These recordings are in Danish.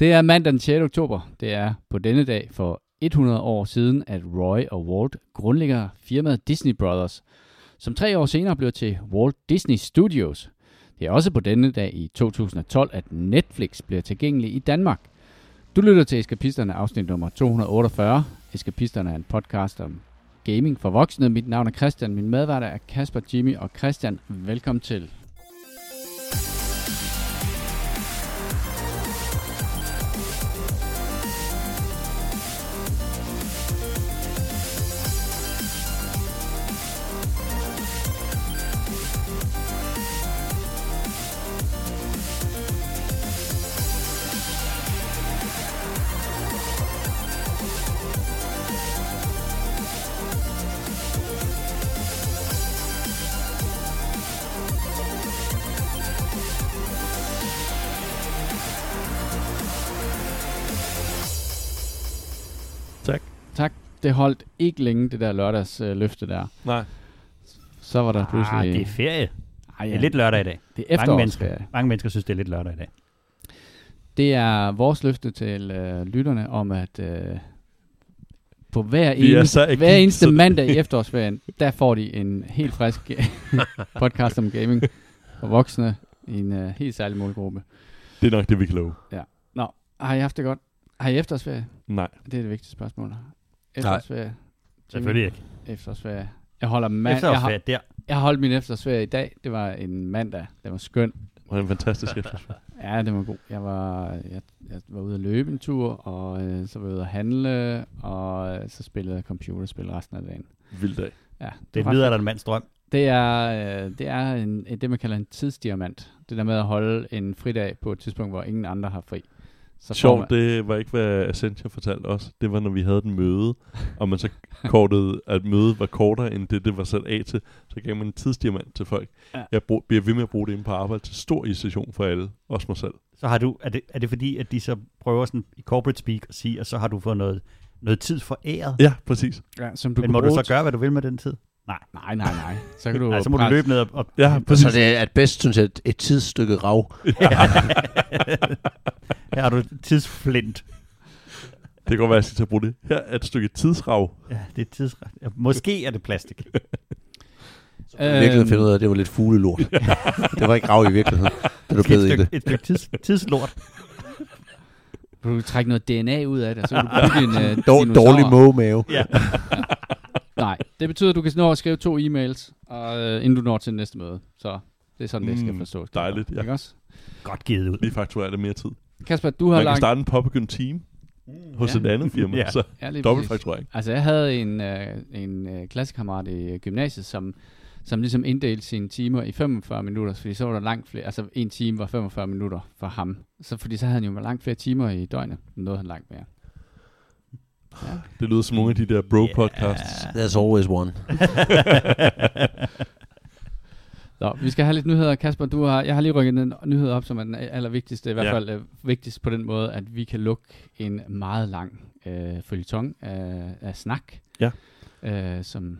Det er mandag den 6. oktober. Det er på denne dag for 100 år siden, at Roy og Walt grundlægger firmaet Disney Brothers, som tre år senere blev til Walt Disney Studios. Det er også på denne dag i 2012, at Netflix bliver tilgængelig i Danmark. Du lytter til Eskapisterne afsnit nummer 248. Eskapisterne er en podcast om gaming for voksne. Mit navn er Christian. Min medvært er Kasper, Jimmy og Christian. Velkommen til. Det holdt ikke længe, det der lørdags øh, løfte der. Nej. Så var der pludselig... Ah, det er ferie. Ej, Det er lidt lørdag i dag. det er Mange mennesker, mange mennesker synes, det er lidt lørdag i dag. Det er vores løfte til øh, lytterne om, at øh, på hver, er eneste, hver eneste mandag i efterårsferien, der får de en helt frisk podcast om gaming for voksne i en øh, helt særlig målgruppe. Det er nok det, vi kan love. Nå, har I haft det godt? Har I efterårsferie? Nej. Det er det vigtigste spørgsmål. Efterårsferie. Selvfølgelig ikke. Efterårsferie. Jeg holder mand, jeg, har, Efterårsferie, der. jeg har holdt min efterårsferie i dag. Det var en mandag. Det var skøn. Det var en fantastisk efterårsferie. Ja, det var god. Jeg var, jeg, jeg var ude at løbe en tur, og øh, så var jeg ude at handle, og øh, så spillede jeg computerspil resten af dagen. Vild dag. Ja, Det var er videre, der en mands drøm. Det er, øh, det er en, en, det, man kalder en tidsdiamant. Det der med at holde en fridag på et tidspunkt, hvor ingen andre har fri. Så Sjovt, man- det var ikke, hvad Accenture fortalte os. Det var, når vi havde et møde, og man så kortede, at mødet var kortere, end det, det var sat af til. Så gav man en tidsdiamant til folk. Ja. Jeg brug, bliver ved med at bruge det inde på arbejde til stor irritation for alle, også mig selv. Så har du, er det, er det fordi, at de så prøver sådan i corporate speak at sige, og så har du fået noget, noget tid foræret? Ja, præcis. Ja, som du Men må du så gøre, hvad du vil med den tid? Nej, nej, nej. Så kan du Nej, så må du presse- løbe ned og... og Ja, præcis. Så det er at bedst, synes jeg, et, et tidsstykke rav. Her har du tidsflint. Det kan godt være, at jeg skal bruge det. Her er et stykke tidsrav. Ja, det er tids... Ja, måske er det plastik. I virkeligheden Øhm, finder ud af, at det var lidt fuglelort. det var ikke rav i virkeligheden, da du blev i det. et stykke tids, tidslort. Du kan trække noget DNA ud af det, så kan du bygge en uh, Dår, dårlig mågemave. Ja. Nej, det betyder, at du kan nå at skrive to e-mails, og, øh, inden du når til næste møde. Så det er sådan, det skal Mm, forstås. dejligt, ja. Ikke også? Godt givet ud. Lige fakturerer det mere tid. Kasper, du har Man kan lagt... starte en påbegyndt team hos Ja. et andet firma, Ja. så Ja, lige dobbelt præcis. fakturering. Altså, jeg havde en, øh, en øh, klassekammerat i gymnasiet, som, som ligesom inddelte sine timer i 45 minutter, fordi så var der langt flere, altså en time var 45 minutter for ham. Så fordi så havde han jo langt flere timer i døgnet, end noget han langt mere. Ja. Det lyder som nogle af de der bro-podcasts. There's always one. Så, vi skal have lidt nyheder. Kasper, du har, jeg har lige rykket en nyhed op, som er den allervigtigste, i hvert Ja. fald øh, vigtigst på den måde, at vi kan lukke en meget lang øh, følgetong af, af snak. Ja. Øh, som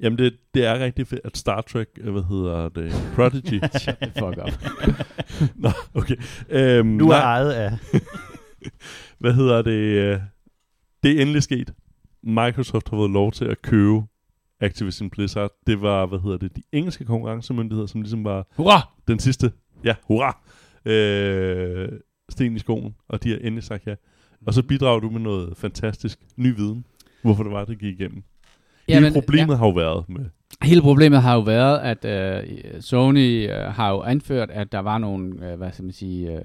Jamen, det, det er rigtig fedt, at Star Trek, øh, hvad hedder det, Prodigy. Shut the fuck up. Nå, okay. Øhm, Nu er nej, ejet af... hvad hedder det? Det er endelig sket. Microsoft har fået lov til at købe Activision Blizzard. Det var, hvad hedder det, de engelske konkurrencemyndigheder, som ligesom var Hurra! den sidste, ja, hurra, øh, sten i skoen, og de har endelig sagt ja. Og så bidrager du med noget fantastisk ny viden, hvorfor det var, det gik igennem. Hele Jamen, problemet ja. har jo været med, Hele problemet har jo været, at øh, Sony øh, har jo anført, at der var nogle, øh, hvad skal man sige, øh,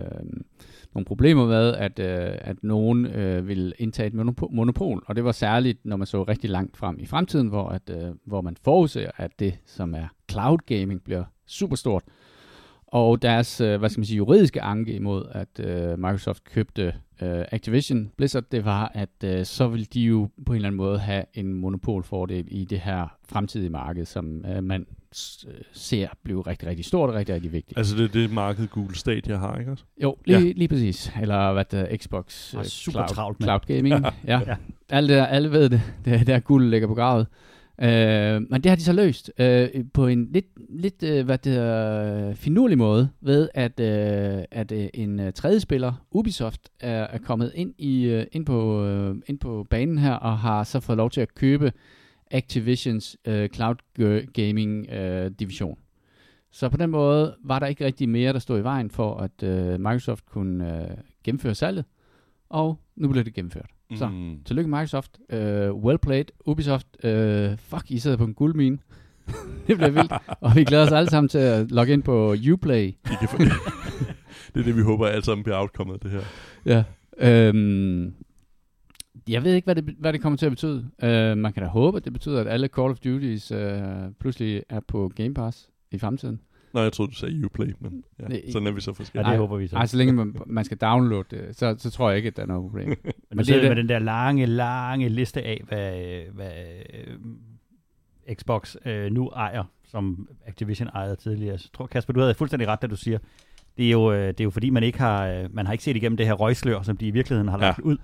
nogle problemer med, at, øh, at nogen øh, ville indtage et monopol. Og det var særligt, når man så rigtig langt frem i fremtiden, hvor, at, øh, hvor man forudser, at det, som er cloud gaming, bliver super stort. Og deres, øh, hvad skal man sige, juridiske anke imod, at øh, Microsoft købte øh, Activision Blizzard, det var, at øh, så ville de jo på en eller anden måde have en monopolfordel i det her fremtidige marked, som øh, man øh, ser blive rigtig, rigtig stort og rigtig, rigtig vigtigt. altså det er det marked Google Stadia har, ikke også? Jo, lige, ja. lige præcis. Eller hvad det er, Xbox Ah, øh, super Cloud, travlt. Cloud Gaming. ja. Ja. Alt det der, alle ved det. Det er der guld ligger på gravet. Øh, men det har de så løst øh, på en lidt, lidt øh, hvad det hedder, finurlig måde, ved at, øh, at øh, en øh, tredje spiller, Ubisoft, er, er kommet ind, i, øh, ind, på, øh, ind på banen her, og har så fået lov til at købe Activisions øh, cloud gaming øh, division. Så på den måde var der ikke rigtig mere, der stod i vejen for, at øh, Microsoft kunne øh, gennemføre salget, og nu blev det gennemført. Så, Mm. tillykke Microsoft. Uh, well played. Ubisoft, uh, fuck, I sidder på en guldmine. det bliver vildt. Og vi glæder os alle sammen til at logge ind på Uplay. I kan få, det er det, vi håber alle sammen bliver outcome af det her. Ja. Um, jeg ved ikke, hvad det, hvad det kommer til at betyde. Uh, man kan da håbe, at det betyder, at alle Call of Duties uh, pludselig er på Game Pass i fremtiden. Nå, jeg troede, du sagde Uplay, men ja, Nej, sådan er vi så Ja, forskellige. det Ej, håber vi så. Ej, så længe man, man skal downloade det, så, så tror jeg ikke, at der er noget problem. Men Men det sidder er det- med den der lange, lange liste af, hvad, hvad øh, Xbox øh, nu ejer, som Activision ejede tidligere. Så tror Kasper, du havde fuldstændig ret, da du siger, det er jo, øh, det er jo fordi, man ikke har, øh, man har ikke set igennem det her røgslør, som de i virkeligheden har Ja. lagt ud.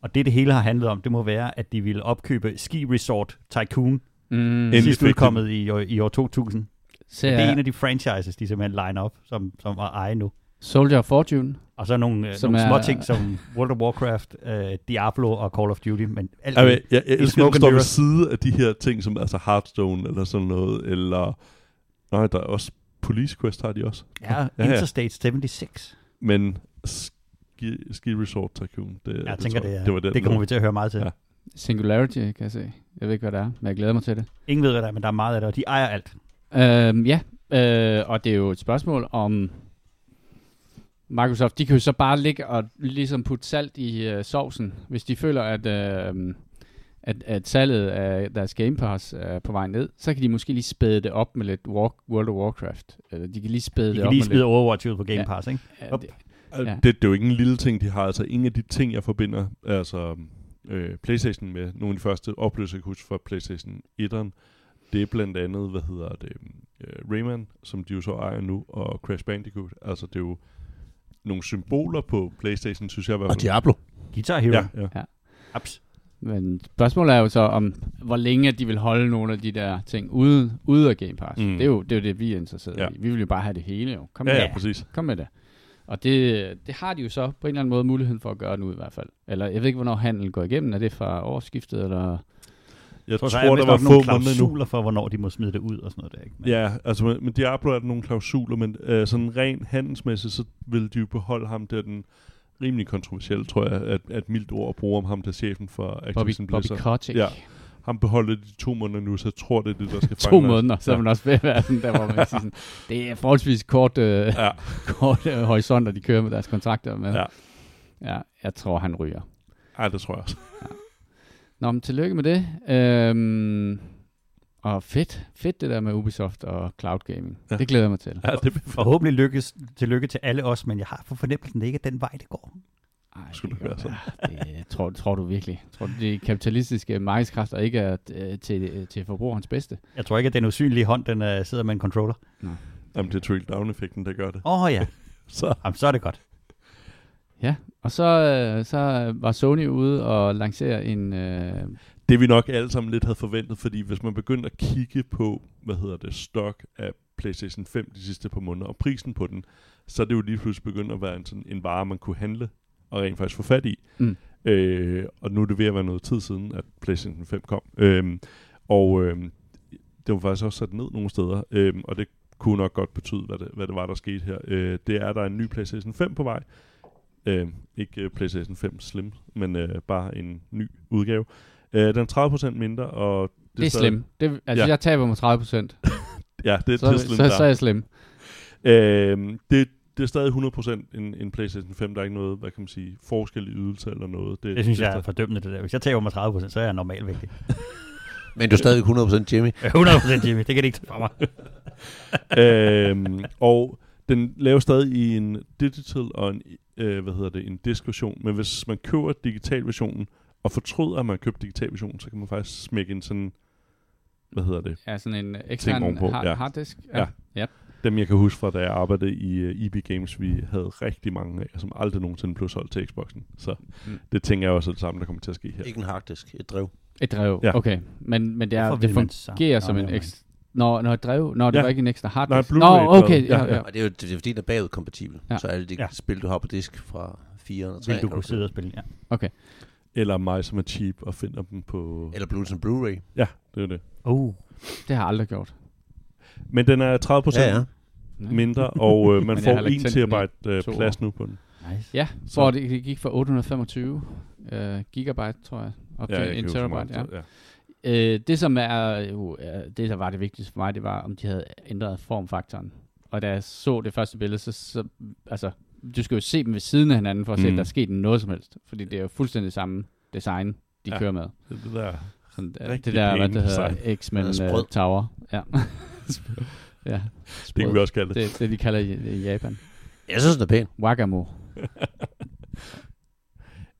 Og det, det hele har handlet om, det må være, at de ville opkøbe Ski Resort Tycoon, Mm, sidst udkommet i, år- i år 2000. ser Det er en af de franchises, de simpelthen line op, som, som er eje nu. Soldier of Fortune. Og så nogle, øh, Som nogle er- små ting som World of Warcraft, øh, Diablo og Call of Duty, men alt Jeg, jeg, jeg elsker, at står ved side af de her ting, som altså Hearthstone eller sådan noget, eller... Nej, der er også Police Quest har de også. Ja, Ja, ja. Interstate 76. Men Ski, Ski Resort Tycoon, det, Jeg det, tænker, tror det, er, det var det, den. kommer vi til at høre meget til. Ja. Singularity, kan jeg se. Jeg ved ikke, hvad det er, men jeg glæder mig til det. Ingen ved, hvad der er, men der er meget af det, og de ejer alt. Øhm, ja, øh, og det er jo et spørgsmål om Microsoft, de kan jo så bare ligge og ligesom putte salt i øh, sovsen, hvis de føler, at, øh, at, at salget af deres Game Pass er på vej ned, så kan de måske lige spæde det op med lidt War, World of Warcraft. Eller de kan lige spæde De det kan op lige med smide lidt... Overwatch ud på Game Ja. Pass, ikke? Ja, det, Ja. Det, det er jo ikke en lille ting, de har. Altså, en af de ting, jeg forbinder, altså øh, Playstation med, nogle af de første oplevelser, jeg kan huske fra Playstation 1'eren, det er blandt andet, hvad hedder det, øh, Rayman, som de jo så ejer nu, og Crash Bandicoot. Altså, det er jo nogle symboler på Playstation, synes jeg i hvert Og fald. Diablo. Guitar Hero. Ja, ja. Apps. men spørgsmålet er jo så, om hvor længe de vil holde nogle af de der ting ude, ude af Game Pass. Mm. Det, er jo, det er jo det, vi er interesseret Ja. i. Vi vil jo bare have det hele jo. Kom Ja, med ja, det. præcis. Kom med det. Og det, det har de jo så på en eller anden måde muligheden for at gøre nu i hvert fald. Eller jeg ved ikke, hvornår handlen går igennem. Er det fra årsskiftet, eller... Jeg Jeg tror, tror, tror der, er var nok nogle få måneder nu. klausuler for, hvornår de må smide det ud og sådan noget der, ikke? Men, Ja, altså med Diablo er der nogle klausuler, men øh, sådan rent handelsmæssigt, så vil de jo beholde ham der den rimelig kontroversielle, tror jeg, at, at mildt ord at bruge om ham, der er chefen for Bobby, Activision Bobby Blizzard. Kotick. Ja. Ham beholder de to måneder nu, så jeg tror, det er det, der skal to fange os. måneder, så er Ja. man også ved at være sådan der, hvor man siger sådan, det er forholdsvis kort, øh, Ja, kort øh, horisonter, de kører med deres kontrakter med. ja. ja. jeg tror, han ryger. Ej, det tror jeg også. Nå, men tillykke med det. Øhm, og fedt, fedt det der med Ubisoft og cloud gaming. Ja. Det glæder jeg mig til. Ja, det, Forhåbentlig lykkes til lykke til alle os, men jeg har på fornemmelsen, det ikke er den vej, det går. Ej, Skulle det kan være sådan? godt være. Det, tror, tror du virkelig? Tror du, de kapitalistiske markedskræfter ikke er øh, til, til forbrugerens bedste? Jeg tror ikke, at den usynlige hånd, den uh, sidder med en controller. jamen, det er trickle-down-effekten, der gør det. Åh oh, ja, Så Jamen, så er det godt. Ja, og så, øh, så var Sony ude og lancere en... Øh, det vi nok alle sammen lidt havde forventet, fordi hvis man begynder at kigge på, hvad hedder det, stok af PlayStation 5 de sidste par måneder, og prisen på den, så er det jo lige pludselig begyndt at være en, sådan, en vare, man kunne handle og rent faktisk få fat i. Mm. Øh, og nu er det ved at være noget tid siden, at PlayStation 5 kom. Øhm, og øhm, det var faktisk også sat ned nogle steder, øhm, og det kunne nok godt betyde, hvad det, hvad det var, der skete her. Øh, det er, at der er en ny PlayStation 5 på vej. Øh, ikke øh, PlayStation 5 Slim, men øh, bare en ny udgave. Øh, den er 30% mindre, og det, det er stadig- slim. Det, altså, Ja. jeg taber mig 30 procent. Ja, det, Så, det er så, slim så, der. så er jeg slim. Øhm, det, det er stadig 100% en, en PlayStation 5. Der er ikke noget, hvad kan man sige, forskel i ydelse eller noget. Det synes det jeg er fordømmende, det der. Hvis jeg tager mig 30%, så er jeg normalvægtig. Men du er stadig 100% Jimmy. 100% Jimmy, det kan det ikke tage fra mig. øhm, og den laver stadig i en digital og en, øh, hvad hedder det, en disk version. Men hvis man køber digital versionen og fortryder, at man har købt digital version, så kan man faktisk smække en sådan, hvad hedder det, Ja, sådan en ekstern hard, ja. harddisk. Ja. ja. dem jeg kan huske fra, da jeg arbejdede i uh, EB Games, vi havde rigtig mange af, som aldrig nogensinde blev solgt til Xboxen. Så Mm. det tænker jeg også er det samme, der kommer til at ske her. Ikke en harddisk, et drev. Et drev, Ja. okay. Men, men det, er, Hvorfor det man fungerer som en nevermind. Ekstra... Når, drev... Når det Ja. var ikke en ekstra harddisk. Nej, Nå, okay. Ja, Ja. ja. Og det er jo det er, fordi, den er bagudkompatibel. Ja. Ja. Så alle de Ja. spil, du har på disk fra 4 og 3. Vil du kunne sidde og spille, ja. Eller mig, som er cheap og finder dem på... Eller Bluetooth and Blu-ray. Ja, det er det. Uh. Det har jeg aldrig gjort. Men den er 30 procent Ja, ja. mindre, og øh, man får heller ikke 1 tændt den i terabyte øh, plads nu på den. Nice. Ja, Så- det, det gik fra 825 øh, gigabyte, tror jeg, op Ja, til jeg kan en huske, hvor terabyte. meget Ja. ja. Øh, det, som er, jo, er, det, der var det vigtigste for mig, det var, om de havde ændret formfaktoren. Og da jeg så det første billede, så, så altså, du skal jo se dem ved siden af hinanden, for at se, Mm. at der er sket noget som helst. Fordi det er jo fuldstændig samme design, de Ja. kører med. Det, det der. Sådan, øh, det der, hvad det hedder. X-Men er sprød. uh, Tower. Ja. ja. Det kan vi også kalde det. Det det, de kalder i, i Japan. Jeg synes, den er pæn. Wagamo.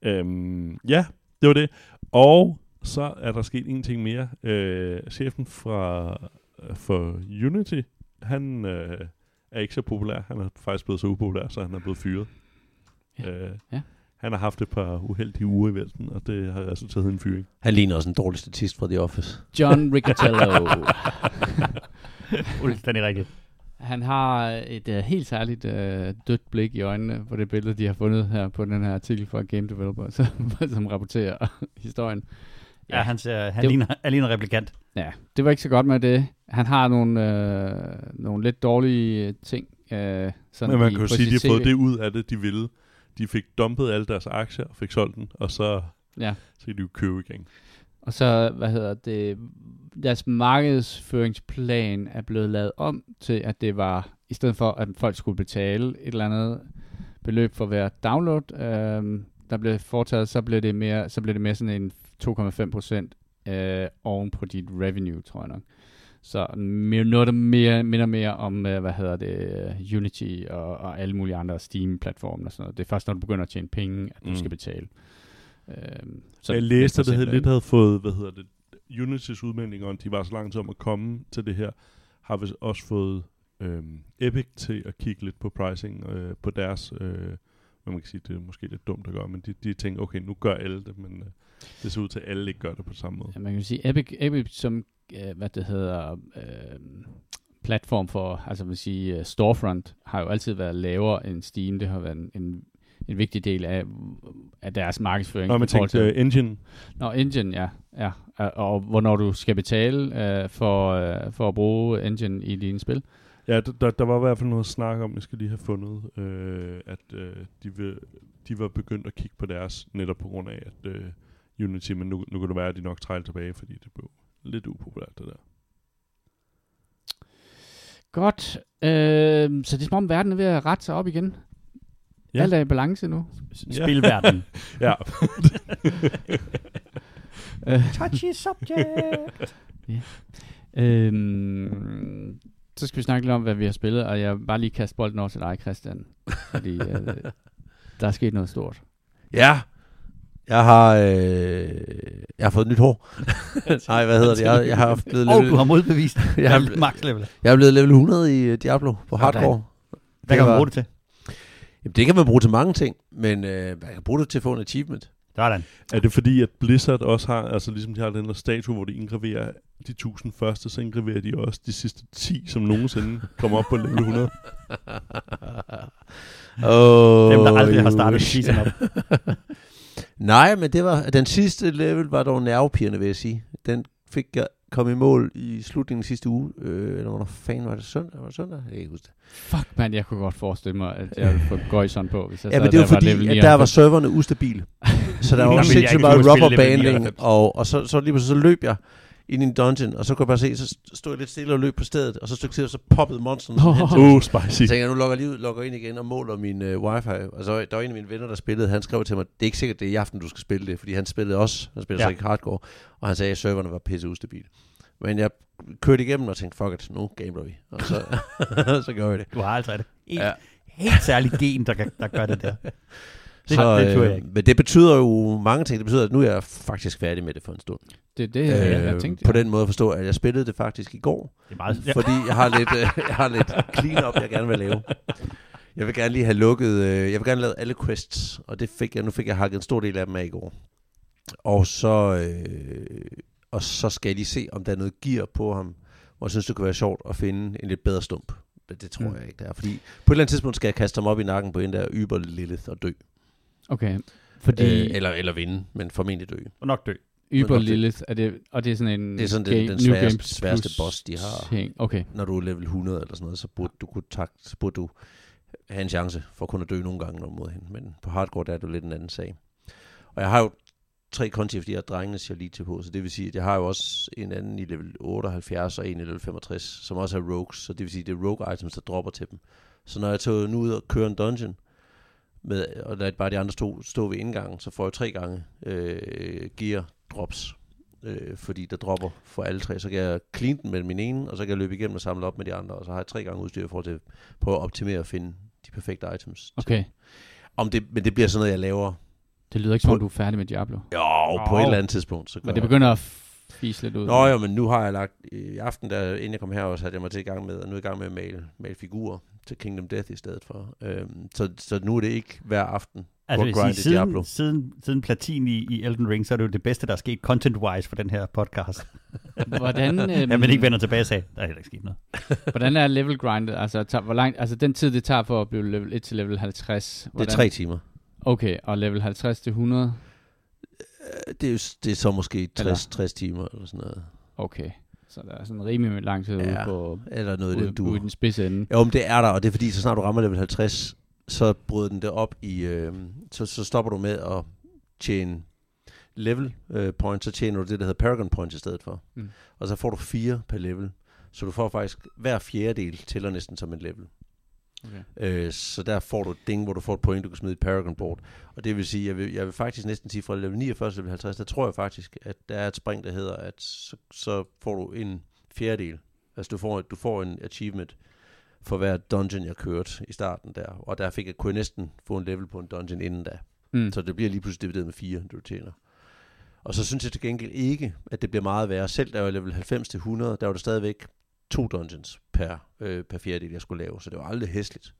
Øhm, ja, det var det. Og så er der sket en ting mere. Øh, chefen fra øh, for Unity, han øh, er ikke så populær. Han er faktisk blevet så upopulær, så han er blevet fyret. Ja. Øh, Ja. Han har haft et par uheldige uger i vælten, og det har resulteret i en fyring. Han ligner også en dårlig statist fra The Office. John Riccatello. Fuldstændig rigtigt. Han har et uh, helt særligt uh, dødt blik i øjnene på det billede, de har fundet her på den her artikel fra Game Developer, som, som rapporterer historien. Ja, han, ser, han, Det- ligner, han ligner en replikant. Ja, det var ikke så godt med det. Han har nogle, øh, nogle lidt dårlige ting. Øh, sådan Men man i- kan jo sige, at de har fået det ud af det, de ville. De fik dumpet alle deres aktier og fik solgt den, og så, Ja. så kan de jo købe igen. Og så, hvad hedder det, deres markedsføringsplan er blevet lavet om til, at det var, i stedet for, at folk skulle betale et eller andet beløb for hver download, øhm, der blev foretaget, så blev det mere, så blev det mere sådan en 2,5 procent øh, oven på dit revenue, tror jeg nok. Så mere, noget, der mere, minder mere om, øh, hvad hedder det, øh, Unity og, og alle mulige andre Steam-platforme og sådan noget. Det er først, når du begynder at tjene penge, at du Mm. skal betale. Øhm, Så jeg læste, at det havde, lidt havde fået, hvad hedder det, Unitys udmeldinger, om de var så lang tid om at komme til det her, har vist også fået øhm, Epic til at kigge lidt på pricing øh, på deres, øh, hvad man kan sige, det er måske lidt dumt at gøre, men de, de tænker, okay, nu gør alle det, men øh, det ser ud til, at alle ikke gør det på samme måde. Ja, man kan sige, Epic, Epic som, øh, hvad det hedder, øh, platform for, altså man sige, uh, storefront, har jo altid været lavere end Steam. Det har været en, en, en vigtig del af, af deres markedsføring. Nå, man tænkte til- uh, Engine, Nå, Engine, ja. ja. Og, og hvornår du skal betale øh, for, øh, for at bruge Engine i dine spil. ja, der, der var i hvert fald noget snak om, jeg skal lige have fundet, øh, at øh, de, vil, de var begyndt at kigge på deres, netop på grund af, at øh, Unity, men nu, nu kan det være, at de nok træder tilbage, fordi det blev lidt upopulært, det der. Godt. Øh, så det er som om verden er ved at rette sig op igen. Ja. Ja. Alt er i balance nu. Ja. Spilverden. Ja, Touchy subject. Øhm, så skal vi snakke lidt om, hvad vi har spillet, og jeg vil bare lige kaste bolden over til dig, Christian. Fordi øh, der er sket noget stort. Ja. Jeg har, øh, jeg har fået nyt hår. Nej, hvad hedder det? Jeg, jeg har blevet Og level, du har modbevist. Jeg har- max level. jeg er blevet level 100 i øh, Diablo på hardcore. Hvad kan man bruge det til? Jamen, det kan man bruge til mange ting, men øh, man kan bruge det til at få en achievement. Sådan. Er det fordi, at Blizzard også har, altså ligesom de har den der statue, hvor de indgraverer de 1000 første, så indgraverer de også de sidste 10, som nogensinde kommer op på level 100? Oh, Dem, der aldrig har startet season op. Nej, men det var den sidste level var dog nervepirrende, vil jeg sige. Den fik jeg kom i mål i slutningen af sidste uge. Øh, eller hvornår fanden var det søndag? Var det søndag? Jeg kan ikke huske det. Fuck, man, jeg kunne godt forestille mig, at jeg ville få gøjseren på, hvis jeg Ja, men det var der fordi, level at der var 99. serverne ustabile. så der var også sindssygt meget rubberbanding, 99. og, og så, så lige pludselig så løb jeg ind i en dungeon, og så kunne jeg bare se, så stod jeg lidt stille og løb på stedet, og så stykke tid, og så poppede monsteren mig. Uh, spicy. Så tænker jeg, nu logger jeg lige ud, logger ind igen og måler min øh, wifi. Og så der var en af mine venner, der spillede, han skrev til mig, det er ikke sikkert, det er i aften, du skal spille det, fordi han spillede også, han spillede ja. Så ikke hardcore, og han sagde, at serverne var pisse ustabile. Men jeg kørte igennem og tænkte, fuck it, nu gambler vi. Og så, så gjorde jeg det. Du har altså et helt, Ja. helt særligt gen, der, der gør det der. Det, så, det tror jeg øh, ikke. men det betyder jo mange ting. Det betyder, at nu er jeg faktisk færdig med det for en stund. Det er det, øh, jeg, jeg tænkte. på den måde at forstå, at jeg spillede det faktisk i går, Det er meget, ja. fordi jeg har lidt, øh, jeg har lidt clean up, jeg gerne vil lave. Jeg vil gerne lige have lukket, øh, jeg vil gerne lave alle quests, og det fik jeg, nu fik jeg hakket en stor del af dem af i går. og så, øh, og så skal jeg lige se, om der er noget gear på ham, hvor jeg synes, det kunne være sjovt at finde en lidt bedre stump. Men det tror Mm. jeg ikke, det er. Fordi på et eller andet tidspunkt skal jeg kaste ham op i nakken på en der Uber Lilith og dø. Okay. Fordi Øh, eller, eller vinde, men formentlig dø. Og nok dø. Det- Lilith, er det, og det er sådan en Det er sådan den- game, den New sværeste- Games sværeste boss, de har. Ting. Okay. Når du er level 100 eller sådan noget, så burde du kunne tak, så burde du have en chance for kun at dø nogle gange når mod hende. Men på hardcore der er det jo lidt en anden sag. Og jeg har jo tre konti, fordi jeg har drengene siger lige til på, så det vil sige, at jeg har jo også en anden i level 78 og en i level 65, som også er rogues, så det vil sige, at det er rogue items, der dropper til dem. Så når jeg tager nu ud og kører en dungeon, med, og lader bare de andre stå, stå ved indgangen, så får jeg tre gange øh, gear drops, øh, fordi der dropper for alle tre. Så kan jeg clean den med min ene, og så kan jeg løbe igennem og samle op med de andre, og så har jeg tre gange udstyr for at prøve at optimere og finde de perfekte items. Okay. Om det, men det bliver sådan noget, jeg laver Det lyder ikke som om, du er færdig med Diablo. jo, på Au. et eller andet tidspunkt. Så Men det jeg- begynder at fise lidt ud. Nå jo, men nu har jeg lagt, i aften, der, inden jeg kom her, også havde jeg mig til i gang med, og nu er jeg i gang med at male, male figurer til Kingdom Death i stedet for. Øhm, så, så nu er det ikke hver aften. Altså, sige, i siden, Diablo. siden, siden platin i, i Elden Ring, så er det jo det bedste, der er sket content-wise for den her podcast. Hvordan, øhm, Ja, men ikke vender tilbage og sagde, der er heller ikke sket noget. hvordan er level grindet? Altså, tager, hvor langt, altså den tid, det tager for at blive level 1 til level 50. Det Hvordan? er tre timer. Okay, og level 50 til 100? Øh, Det er, jo, det er så måske 60, Eller- 60 timer eller sådan noget. Okay. Så der er sådan rimelig lang tid ude Ja, på Eller noget, ude, den du. ude den spidse ende. Jo, men det er der, og det er fordi, så snart du rammer level 50, så bryder den det op i, øh, så, så stopper du med at tjene level øh, points, så tjener du det, der hedder Paragon points i stedet for. Mm. Og så får du fire per level. Så du får faktisk hver fjerdedel tæller næsten som en level. Okay. Øh, så der får du et ding, hvor du får et point, du kan smide i et Paragon board. Og det vil sige, jeg vil, jeg vil faktisk næsten sige, fra level 49 til level 50, der tror jeg faktisk, at der er et spring, der hedder, at så, så får du en fjerdedel. Altså du får, du får en achievement for hver dungeon, jeg kørte i starten der. Og der fik jeg, kunne jeg næsten få en level på en dungeon inden da. Mm. Så det bliver lige pludselig divideret med 4, du tjener. Og så synes jeg til gengæld ikke, at det bliver meget værre. Selv da jeg var level 90 til 100, der var det stadigvæk to dungeons per, øh, per fjerdedel, jeg skulle lave. Så det var aldrig hæsligt.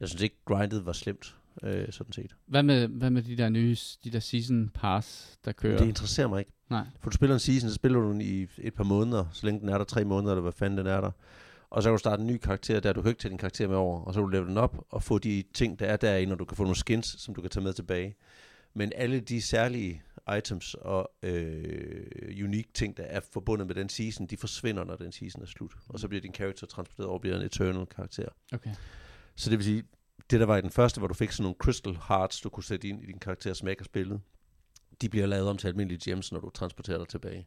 Jeg synes ikke, grindet var slemt, øh, sådan set. Hvad med, hvad med de der nye, de der season pass, der kører? det interesserer mig ikke. Nej. For du spiller en season, så spiller du den i et par måneder, så længe den er der, tre måneder, eller hvad fanden den er der. Og så kan du starte en ny karakter, der du kan ikke tage din karakter med over, og så kan du level den op og få de ting, der er derinde, og du kan få nogle skins, som du kan tage med tilbage. Men alle de særlige items og øh, unique ting, der er forbundet med den season, de forsvinder, når den season er slut. Og så bliver din character transporteret over bliver en eternal karakter. Okay. Så det vil sige, det der var i den første, hvor du fik sådan nogle crystal hearts, du kunne sætte ind i din karakter, som ikke har spillet, de bliver lavet om til almindelige gems, når du transporterer dig tilbage.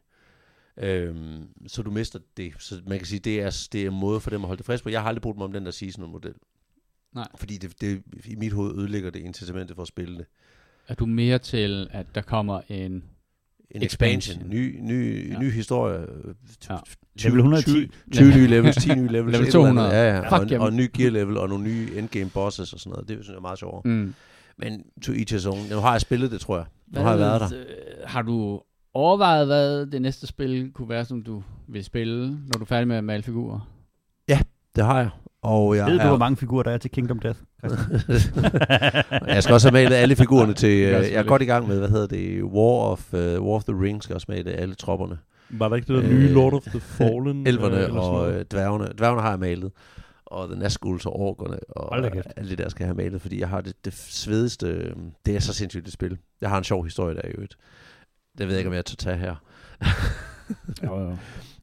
Øhm, så du mister det. Så man kan sige, det er, det er en måde for dem at holde det frisk på. Jeg har aldrig brugt mig om den der seasonal model. Nej. Fordi det, det, i mit hoved ødelægger det incitamentet for at spille det. Er du mere til, at der kommer en... En Expansion. expansion, ny, ny, Ja. ja. ny historie. Ja. Level 110. 20, 20 nye levels, 10 nye levels. Level et eller andet. 200. Ja, ja. Fuck, og, en, og en ny gear level, og nogle nye endgame bosses og sådan noget. Det synes jeg er meget sjovere. Mm. Men to each his own. Nu har jeg spillet det, tror jeg. Nu har jeg været der. Øh, har du overvejet, hvad det næste spil kunne være, som du vil spille, når du er færdig med at male figurer? Det har jeg. Og jeg Ved du, er- hvor mange figurer der er til Kingdom Death? jeg skal også have malet alle figurerne til... Øh, jeg er godt i gang med, hvad hedder det? War of, uh, War of the Ring skal også male alle tropperne. Var der ikke det der Øh, nye Lord of the Fallen? Elverne øh, og øh, dværgene. Dværgene har jeg malet. Og The Nazguls og orkerne og alt det der skal jeg have malet, fordi jeg har det, det svedigste... øh, Det er så sindssygt et spil. Jeg har en sjov historie der i øvrigt. Det ved jeg ikke, om jeg tør tage her. Jo, jo.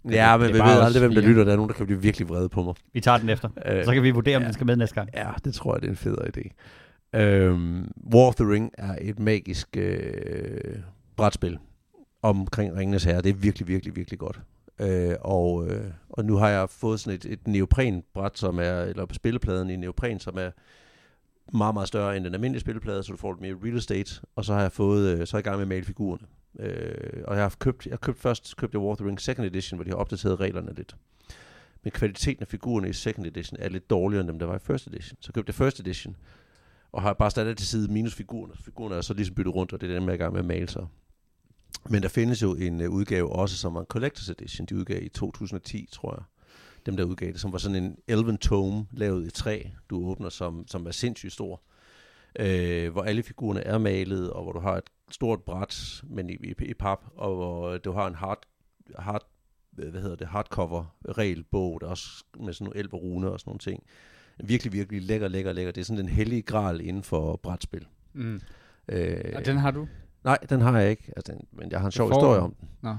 Ja, men vi ved aldrig, hvem der lytter. Der er nogen, der kan blive virkelig vrede på mig. Vi tager den efter. Øh, Så kan vi vurdere, om ja. den skal med næste gang. Ja, det tror jeg, det er en federe idé. Øhm, War of the Ring er et magisk øh, brætspil omkring Ringenes Herre. Det er virkelig, virkelig, virkelig godt. Øh, og, øh, og nu har jeg fået sådan et, et neoprenbræt, som er, eller på spillepladen i neopren, som er meget, meget større end den almindelige spilleplade, så du får lidt mere real estate. Og så har jeg fået, øh, så er jeg i gang med at male figurerne. Øh, og jeg har købt, jeg har købt først købte War of the Rings Second Edition, hvor de har opdateret reglerne lidt. Men kvaliteten af figurerne i Second Edition er lidt dårligere end dem, der var i First Edition. Så købte jeg First Edition, og har bare stadig til side minus figurerne. Figurerne er så ligesom byttet rundt, og det er dem, jeg er i gang med at male så. Men der findes jo en uh, udgave også, som var en Collector's Edition. De udgav i 2010, tror jeg. Dem, der udgav det, som var sådan en Elven Tome, lavet i træ, du åbner, som, som er sindssygt stor. øh, hvor alle figurerne er malet, og hvor du har et stort bræt, men i, i, i pap, og hvor du har en hard, hard hvad hedder det, hardcover regelbog, der også med sådan nogle elberune og sådan nogle ting. Virkelig, virkelig lækker, lækker, lækker. Det er sådan den hellige gral inden for brætspil. Mm. Øh, Og den har du? Nej, den har jeg ikke, altså, den, men jeg har en sjov historie om den. Nå.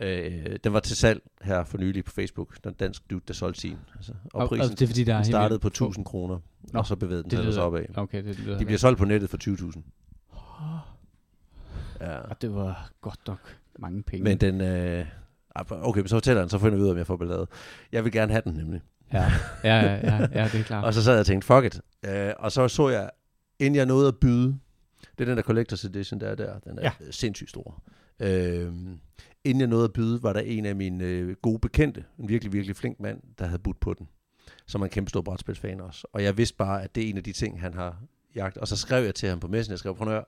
Øh, den var til salg her for nylig på Facebook. Den dansk dude, der solgte sin. Altså, og, Og- prisen og det er fordi, der er startede på få. 1000 kroner, Nå, og så bevægede den det sig ellers opad. Okay, det lyder De bliver solgt på nettet for 20.000. Ja. Og det var godt nok mange penge. Men den... Øh, okay, men så fortæller den, så finder vi ud af, om jeg får ballade. Jeg vil gerne have den nemlig. Ja, ja, ja, ja, ja det er klart. Og så sad jeg og tænkte, fuck it. Øh, og så så jeg, inden jeg nåede at byde, det er den der Collector's Edition, der er der. Den er Ja. sindssygt stor. Øh, inden jeg nåede at byde, var der en af mine øh, gode bekendte, en virkelig, virkelig flink mand, der havde budt på den. Som er en kæmpe stor brætspilsfan også. Og jeg vidste bare, at det er en af de ting, han har jagt. Og så skrev jeg til ham på messen, jeg skrev, prøv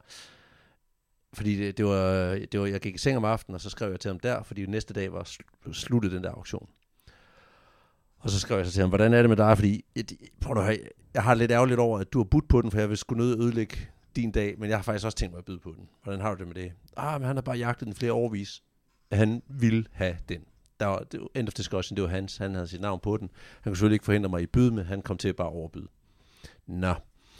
fordi det, det, var, det var, jeg gik i seng om aftenen, og så skrev jeg til ham der, fordi næste dag var sl- sluttet den der auktion. Og så skrev jeg så til ham, hvordan er det med dig? Fordi jeg, prøv at høre, jeg har lidt ærgerligt over, at du har budt på den, for jeg vil skulle nødt ødelægge din dag, men jeg har faktisk også tænkt mig at byde på den. Hvordan har du det med det? Ah, men han har bare jagtet den flere årvis. Han ville have den. Der var, det end of discussion, det var hans. Han havde sit navn på den. Han kunne selvfølgelig ikke forhindre mig i byde, men han kom til at bare overbyde. Nå.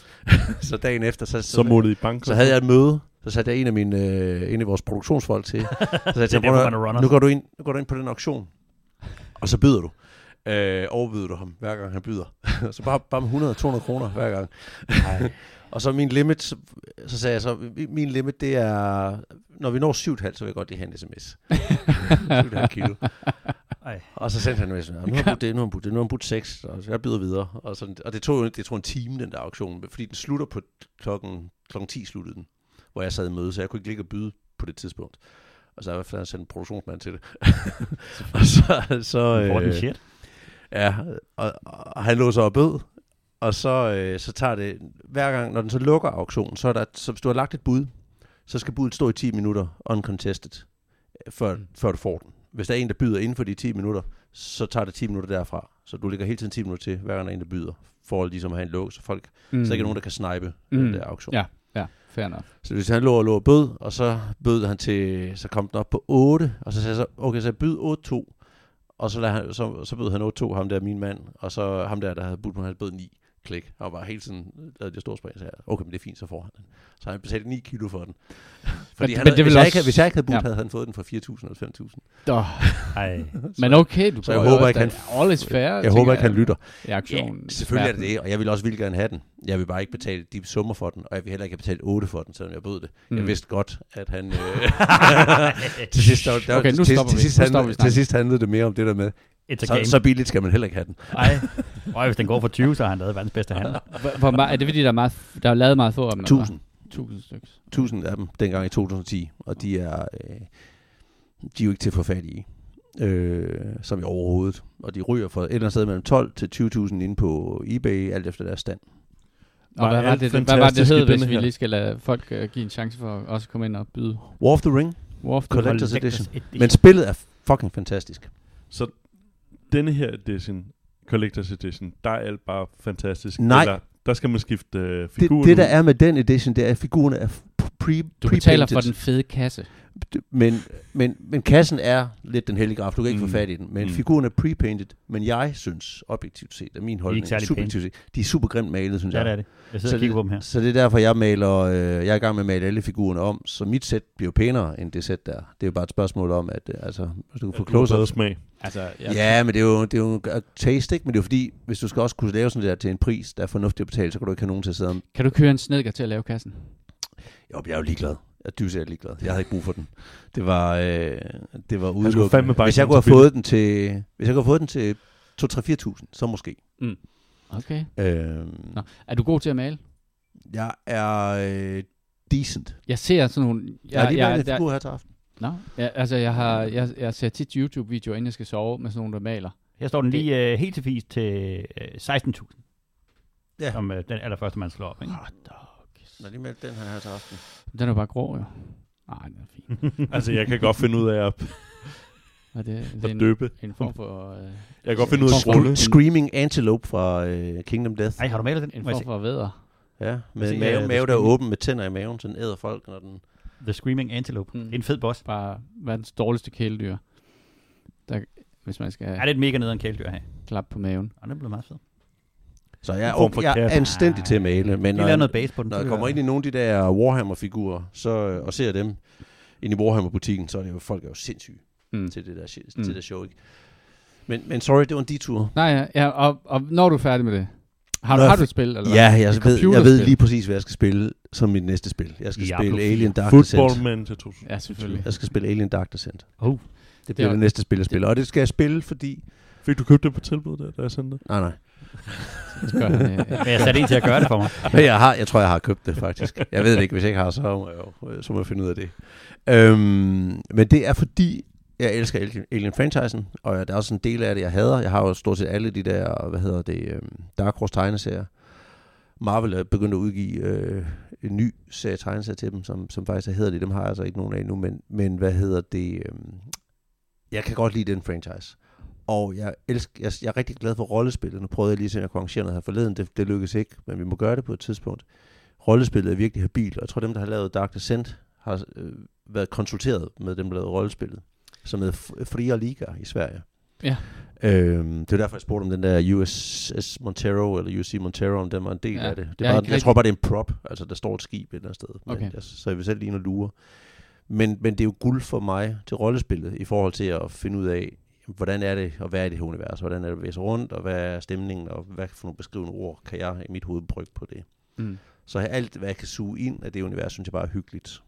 så dagen efter, så, Så må det i bank. så havde jeg et møde, så satte jeg en af mine, øh, en af vores produktionsfolk til. Så jeg Det er derfor, "Prøv man er at- runner." nu går du ind, nu går du ind på den auktion, og så byder du. Øh, overbyder du ham, hver gang han byder. så bare, bare med 100-200 kroner hver gang. og så min limit, så, så sagde jeg så, "Mi- min limit det er, når vi når 7,5, så vil jeg godt lige have en sms. 7,5 kilo. Ej. Og så sendte han sms, nu har han budt det, nu har han budt det, nu har han budt 6, og så jeg byder videre. Og, så, og det tog, jo- det tog en time, den der auktion, fordi den slutter på klokken, klokken 10 sluttede den, hvor jeg sad i møde, så jeg kunne ikke ligge og byde på det tidspunkt. Og så har jeg i hvert fald sendt en produktionsmand til det. og så, så øh, shit. Ja, og, og han lå så og bød, og så, øh, så tager det, hver gang, når den så lukker auktionen, så er der, så hvis du har lagt et bud, så skal budet stå i 10 minutter uncontested, øh, før, mm. før du får den. Hvis der er en, der byder inden for de 10 minutter, så tager det 10 minutter derfra. Så du ligger hele tiden 10 minutter til, hver gang der er en, der byder, for ligesom at have en låg, så folk, mm. så ikke er nogen, der kan snipe mm. den der auktion. Ja, fair nok. Så hvis han lå og lå og bød, og så bød han til, så kom den op på 8, og så sagde jeg så, okay, så jeg byd 8-2, og så, lader han, så, så bød han 8-2, ham der min mand, og så ham der, der havde budt på, han bød 9 klik. Han var hele tiden, lavede det store spring, så jeg, okay, men det er fint, så får han den. Så han betalte 9 kilo for den. Fordi Men- han, men det hvis, jeg også- ikke, havde- hvis jeg ikke havde budt, ja. ja. havde han fået den for 4.000 eller 5.000. Nå, Ej. men okay, du så jeg håber ikke, også- All is fair. Jeg håber ikke, han lytter. I aktionen. Selvfølgelig er det det, og jeg vil også vildt gerne have den. Jeg vil bare ikke betale de summer for den, og jeg vil heller ikke have betalt 8 for den, selvom jeg bød det. Mm. Jeg vidste godt, at han... Øh, til sidst, der, der, Okay, nu til, stopper til, vi. sidst, Nu handlede, til sidst handlede det mere om det der med, It's a så, game. så billigt skal man heller ikke have den. Ej. Øj, hvis den går for 20, så har han lavet verdens bedste handel. Hvor, hvor er det fordi, der er, meget, der er lavet meget få af dem? eller hvad? 1000. 1000 stykker. 1000 af dem dengang i 2010, og de er, øh, de er jo ikke til at få fat i, øh, som i overhovedet. Og de ryger for et eller andet sted mellem 12 til 20.000 inde på eBay, alt efter deres stand. Og hvad var, det, hvad var det hed, hvis vi lige skal lade folk uh, give en chance for at også komme ind og byde? War of the Ring, War of the Collector's Collector's Edition. Edition. men spillet er fucking fantastisk. Så denne her edition, Collector's Edition, der er alt bare fantastisk. Nej. Eller, der skal man skifte uh, Det, figuren det der ud. er med den edition, det er, at figurerne er pre, Du betaler for den fede kasse. Men, men, men kassen er lidt den hellige graf. Du kan ikke Mm. få fat i den. Men Mm. figuren er pre-painted. Men jeg synes, objektivt set, er min holdning, særlig subjektivt set, de er super grimt malet, synes Ja, jeg. det er det. Jeg sidder og kigger på dem her. Så det er derfor, jeg maler, øh, jeg er i gang med at male alle figurerne om, så mit sæt bliver pænere end det sæt der. Det er jo bare et spørgsmål om, at øh, altså, hvis du kan få close smag. Altså, Ja, ja, men det er jo, det er jo en taste, ikke? Men det er jo fordi, hvis du skal også kunne lave sådan der til en pris, der er fornuftig at betale, så kan du ikke have nogen til at sidde om. Kan du køre en snedker til at lave kassen? Jo, jeg er jo ligeglad. Jeg er dybt ligeglad. Jeg havde ikke brug for den. Det var, øh, det var bare Hvis jeg kunne have fået den til, hvis jeg kunne have fået den til 2-3-4.000, så måske. Okay. Øh, Nå. Er du god til at male? jeg er øh, decent. Jeg ser sådan nogle... Jeg har lige jeg, en jeg, figur her til aften. Nå, ja, altså jeg, har, jeg, jeg ser tit YouTube-videoer, inden jeg skal sove, med sådan nogle, der maler. Her står den lige uh, helt til fis til uh, 16.000, Ja. som uh, den allerførste, man slår op. Ikke? Hot dogs. Jeg har lige meldt den her, her til aften. Den er bare grå, jo. Nej, den er fin. Altså, jeg kan godt finde ud af at, Og det, det er en, døbe. en form for... Øh, Jeg kan godt finde ud af at rulle. Screaming Antelope fra øh, Kingdom Death. Ej, har du malet den? en form for vædder. Ja, med en mave, mave der er åben med tænder i maven, så den æder folk, når den... The Screaming Antelope. Mm. Det er en fed boss. Bare verdens dårligste kæledyr. Der, hvis man skal Ja, det er et mega nederen kæledyr at have. klappe på maven. Og den blev meget fed. Så jeg, er, jeg er anstændig til at male, men når, noget base på den. når jeg det kommer er- ind i nogle af de der Warhammer-figurer så, og ser dem ind i Warhammer-butikken, så er det jo, folk er jo sindssyge Mm. til det der, shit- Mm. til det der show, ikke? Men, men sorry, det var en detur. Nej, ja, ja og, og når du er færdig med det, har, du, har du et spil? Eller Ja, jeg Et ved, jeg ved lige præcis, hvad jeg skal spille som mit næste spil. Jeg skal Diablo spille 4. Alien Dark Football Descent. Man til 2000. Ja, selvfølgelig. Jeg skal spille Alien Dark Descent. Oh. Det bliver er- det, næste spil, jeg spiller. Og det skal jeg spille, fordi... Fik du købt det på tilbud der, da jeg sendte det? Nej, nej. Skal, øh, Men jeg satte en til at gøre det for mig. Men jeg, har, jeg tror, jeg har købt det, faktisk. Jeg ved det ikke. Hvis jeg ikke har, så må jeg, jo, så må jeg finde ud af det. Øhm, men det er fordi, jeg elsker Alien, Alien-franchisen, og der er også en del af det, jeg hader. Jeg har jo stort set alle de der, hvad hedder det, øhm, Dark Horse tegneserier. Marvel er begyndt at udgive øh, en ny serie tegneserier til dem, som, som faktisk er hedder det. Dem har jeg altså ikke nogen af nu, men, men hvad hedder det? Øhm, jeg kan godt lide den franchise. Og jeg, elsker, jeg, jeg er rigtig glad for rollespillet. Nu prøvede jeg lige om jeg kunne arrangere noget her forleden. Det, det lykkedes ikke, men vi må gøre det på et tidspunkt. Rollespillet er virkelig habilt, og jeg tror, dem, der har lavet Dark Descent, har øh, været konsulteret med dem, der lavede rollespillet, som hedder Fria Liga i Sverige. Ja. Øhm, det er derfor, jeg spurgte om den der USS Montero, eller UC Montero, om den var en del Ja. af det. det Jeg er er bare, ikke jeg tror bare, det er en prop. Altså, der står et skib et eller andet sted. Men, Okay. jeg, så jeg vil selv lige og lure. Men, men det er jo guld for mig til rollespillet, i forhold til at finde ud af, hvordan er det at være i det her univers, hvordan er det at bevæge sig rundt, og hvad er stemningen, og hvad for nogle beskrivende ord kan jeg i mit hoved brygge på det. mm. Så alt, hvad jeg kan suge ind af det univers, synes jeg bare er hyggeligt.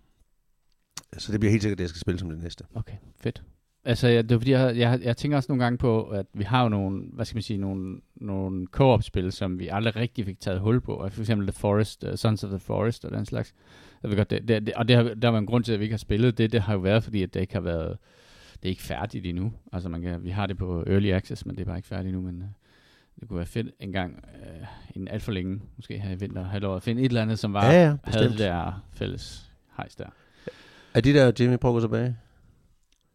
Så det bliver helt sikkert det, jeg skal spille som det næste. Okay, fedt. Altså, jeg, det er fordi, jeg, jeg, jeg tænker også nogle gange på, at vi har jo nogle, hvad skal man sige, nogle, nogle co-op-spil, som vi aldrig rigtig fik taget hul på. Og For eksempel The Forest, uh, Sons of the Forest og den slags. Jeg ved godt, det, det, det, og det har, der var en grund til, at vi ikke har spillet det. Det har jo været, fordi at det ikke har været, det er ikke færdigt endnu. Altså, man kan, vi har det på Early Access, men det er bare ikke færdigt endnu. Men uh, det kunne være fedt en gang, uh, en alt for længe, måske her i vinter, halvår, at finde et eller andet, som var, ja, ja, havde bestemt. det der fælles hejs der. Er de der, Jimmy, gå tilbage?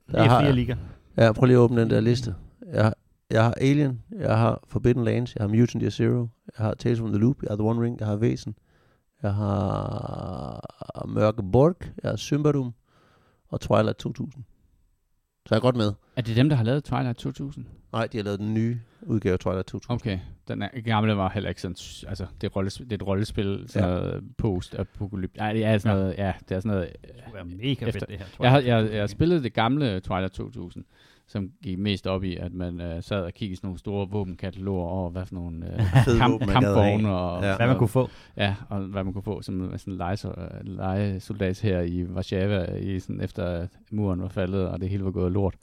Det er fire liga. Ja, prøv lige at åbne den der liste. Jeg har, jeg har Alien, jeg har Forbidden Lands, jeg har Mutant Year Zero, jeg har Tales from the Loop, jeg har The One Ring, jeg har Væsen, jeg har Mørke Borg, jeg har Symbarum og Twilight 2000. Så jeg er godt med. Er det dem, der har lavet Twilight 2000? Nej, de har lavet den nye udgave af Twilight 2000. Okay, den er, gamle var heller ikke sådan, altså det er, rollespil, det er et rollespil, sådan Ja. noget post-apokalypse. Nej, det er sådan Ja. noget, ja, det er sådan noget. Det kunne være mega Efter- fedt, det her. tror Jeg har, jeg, jeg har spillet det gamle Twilight 2000, som gik mest op i, at man øh, sad og kiggede i sådan nogle store våbenkataloger over, hvad for nogle øh, kamp, kampvogne og, Ja. Hvad man kunne få. Ja, og hvad man kunne få som sådan en leje, lejesoldat her i Warszawa, i sådan, efter at muren var faldet, og det hele var gået lort.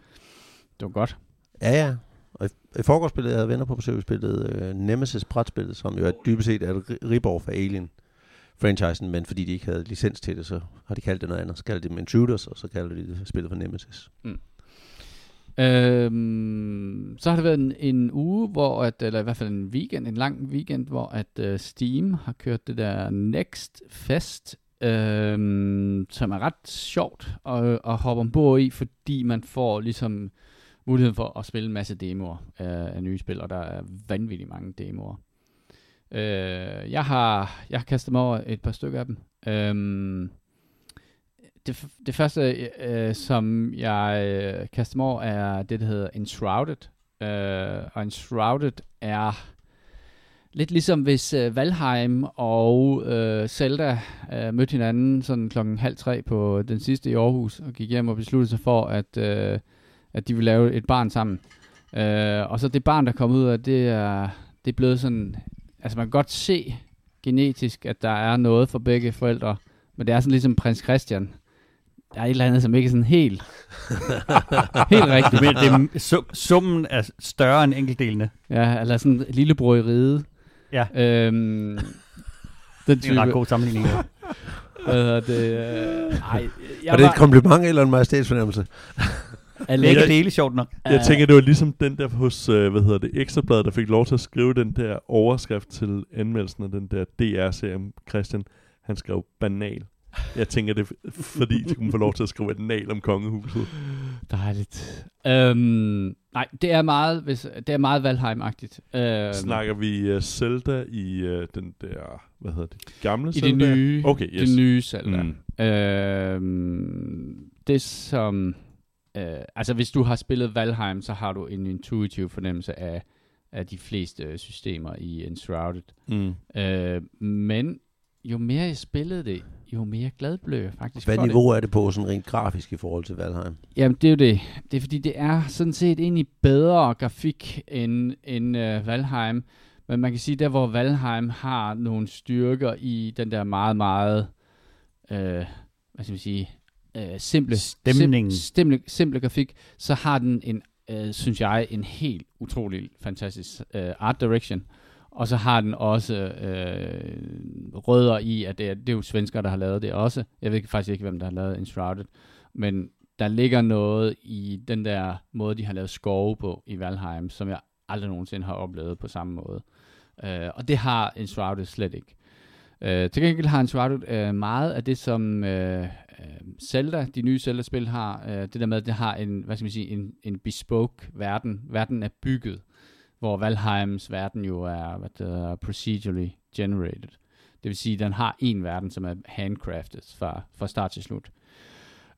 Det var godt. Ja, ja. Og i, spillede jeg venner på besøg, vi spillede uh, Nemesis brætspillet, som jo er dybest set er et ri- rip-off af Alien franchisen, men fordi de ikke havde licens til det, så har de kaldt det noget andet. Så kalder de dem Intruders, og så kalder de det spillet for Nemesis. Øhm, så har det været en, en uge, hvor at, eller i hvert fald en weekend, en lang weekend, hvor at uh, Steam har kørt det der Next Fest, øhm, som er ret sjovt at, at hoppe ombord i, fordi man får ligesom muligheden for at spille en masse demoer øh, af nye spil, og der er vanvittigt mange demoer. Øh, jeg har jeg har kastet mig over et par stykker af dem. Øhm, det, det første, øh, øh, som jeg øh, kaster mig over, er det, der hedder Enshrouded. Øh, og Enshrouded er lidt ligesom hvis øh, Valheim og øh, Zelda øh, mødte hinanden sådan klokken halv tre på den sidste i Aarhus, og gik hjem og besluttede sig for, at, øh, at de ville lave et barn sammen. Øh, og så det barn, der kom ud af, det er, det er blevet sådan, altså man kan godt se genetisk, at der er noget for begge forældre, men det er sådan ligesom prins Christian. Der er et eller andet, som ikke er sådan helt, helt rigtigt. Men det er, sum, summen er større end enkeltdelene. Ja, eller sådan en lillebror i ride. Ja. Øhm, den Det er en ret god sammenligning. ja. Hvad det? Øh, ej, jeg er det et kompliment eller en majestætsfornemmelse? Begge dele sjovt nok. Jeg tænker, det var ligesom den der hos, øh, hvad hedder det, Ekstrabladet, der fik lov til at skrive den der overskrift til anmeldelsen af den der DR-serie om Christian. Han skrev banal. Jeg tænker, det fordi, de kunne få lov til at skrive et nal om kongehuset. Dejligt. Øhm, nej, det er meget, hvis, det er meget Valheim-agtigt. Øhm, Snakker vi uh, Zelda i uh, den der, hvad hedder det, gamle I Zelda? det nye, Okay, yes. det nye Zelda. Mm. Mm. Øhm, det som... Øh, altså, hvis du har spillet Valheim, så har du en intuitiv fornemmelse af, af de fleste systemer i Enshrouded. Mm. Øh, men jo mere jeg spillede det, jo mere glad blev jeg faktisk Hvad for niveau er det på sådan rent grafisk i forhold til Valheim? det. Jamen, det er jo det. Det er fordi, det er sådan set egentlig bedre grafik end, end uh, Valheim. Men man kan sige, der hvor Valheim har nogle styrker i den der meget, meget, øh, hvad skal man sige, øh, simple, Stemningen. Sim, simple, simple grafik, så har den en, øh, synes jeg, en helt utrolig fantastisk øh, art direction. Og så har den også øh, rødder i, at det er, det er jo svensker, der har lavet det også. Jeg ved faktisk ikke, hvem der har lavet Enshrouded. Men der ligger noget i den der måde, de har lavet skove på i Valheim, som jeg aldrig nogensinde har oplevet på samme måde. Øh, og det har Enshrouded slet ikke. Øh, til gengæld har Enshrouded øh, meget af det, som øh, øh Zelda, de nye Zelda-spil har. Øh, det der med, at det har en, hvad skal man sige, en, en bespoke verden. Verden er bygget, hvor Valheims verden jo er hvad det hedder, procedurally generated. Det vil sige, at den har en verden, som er handcrafted fra, fra start til slut.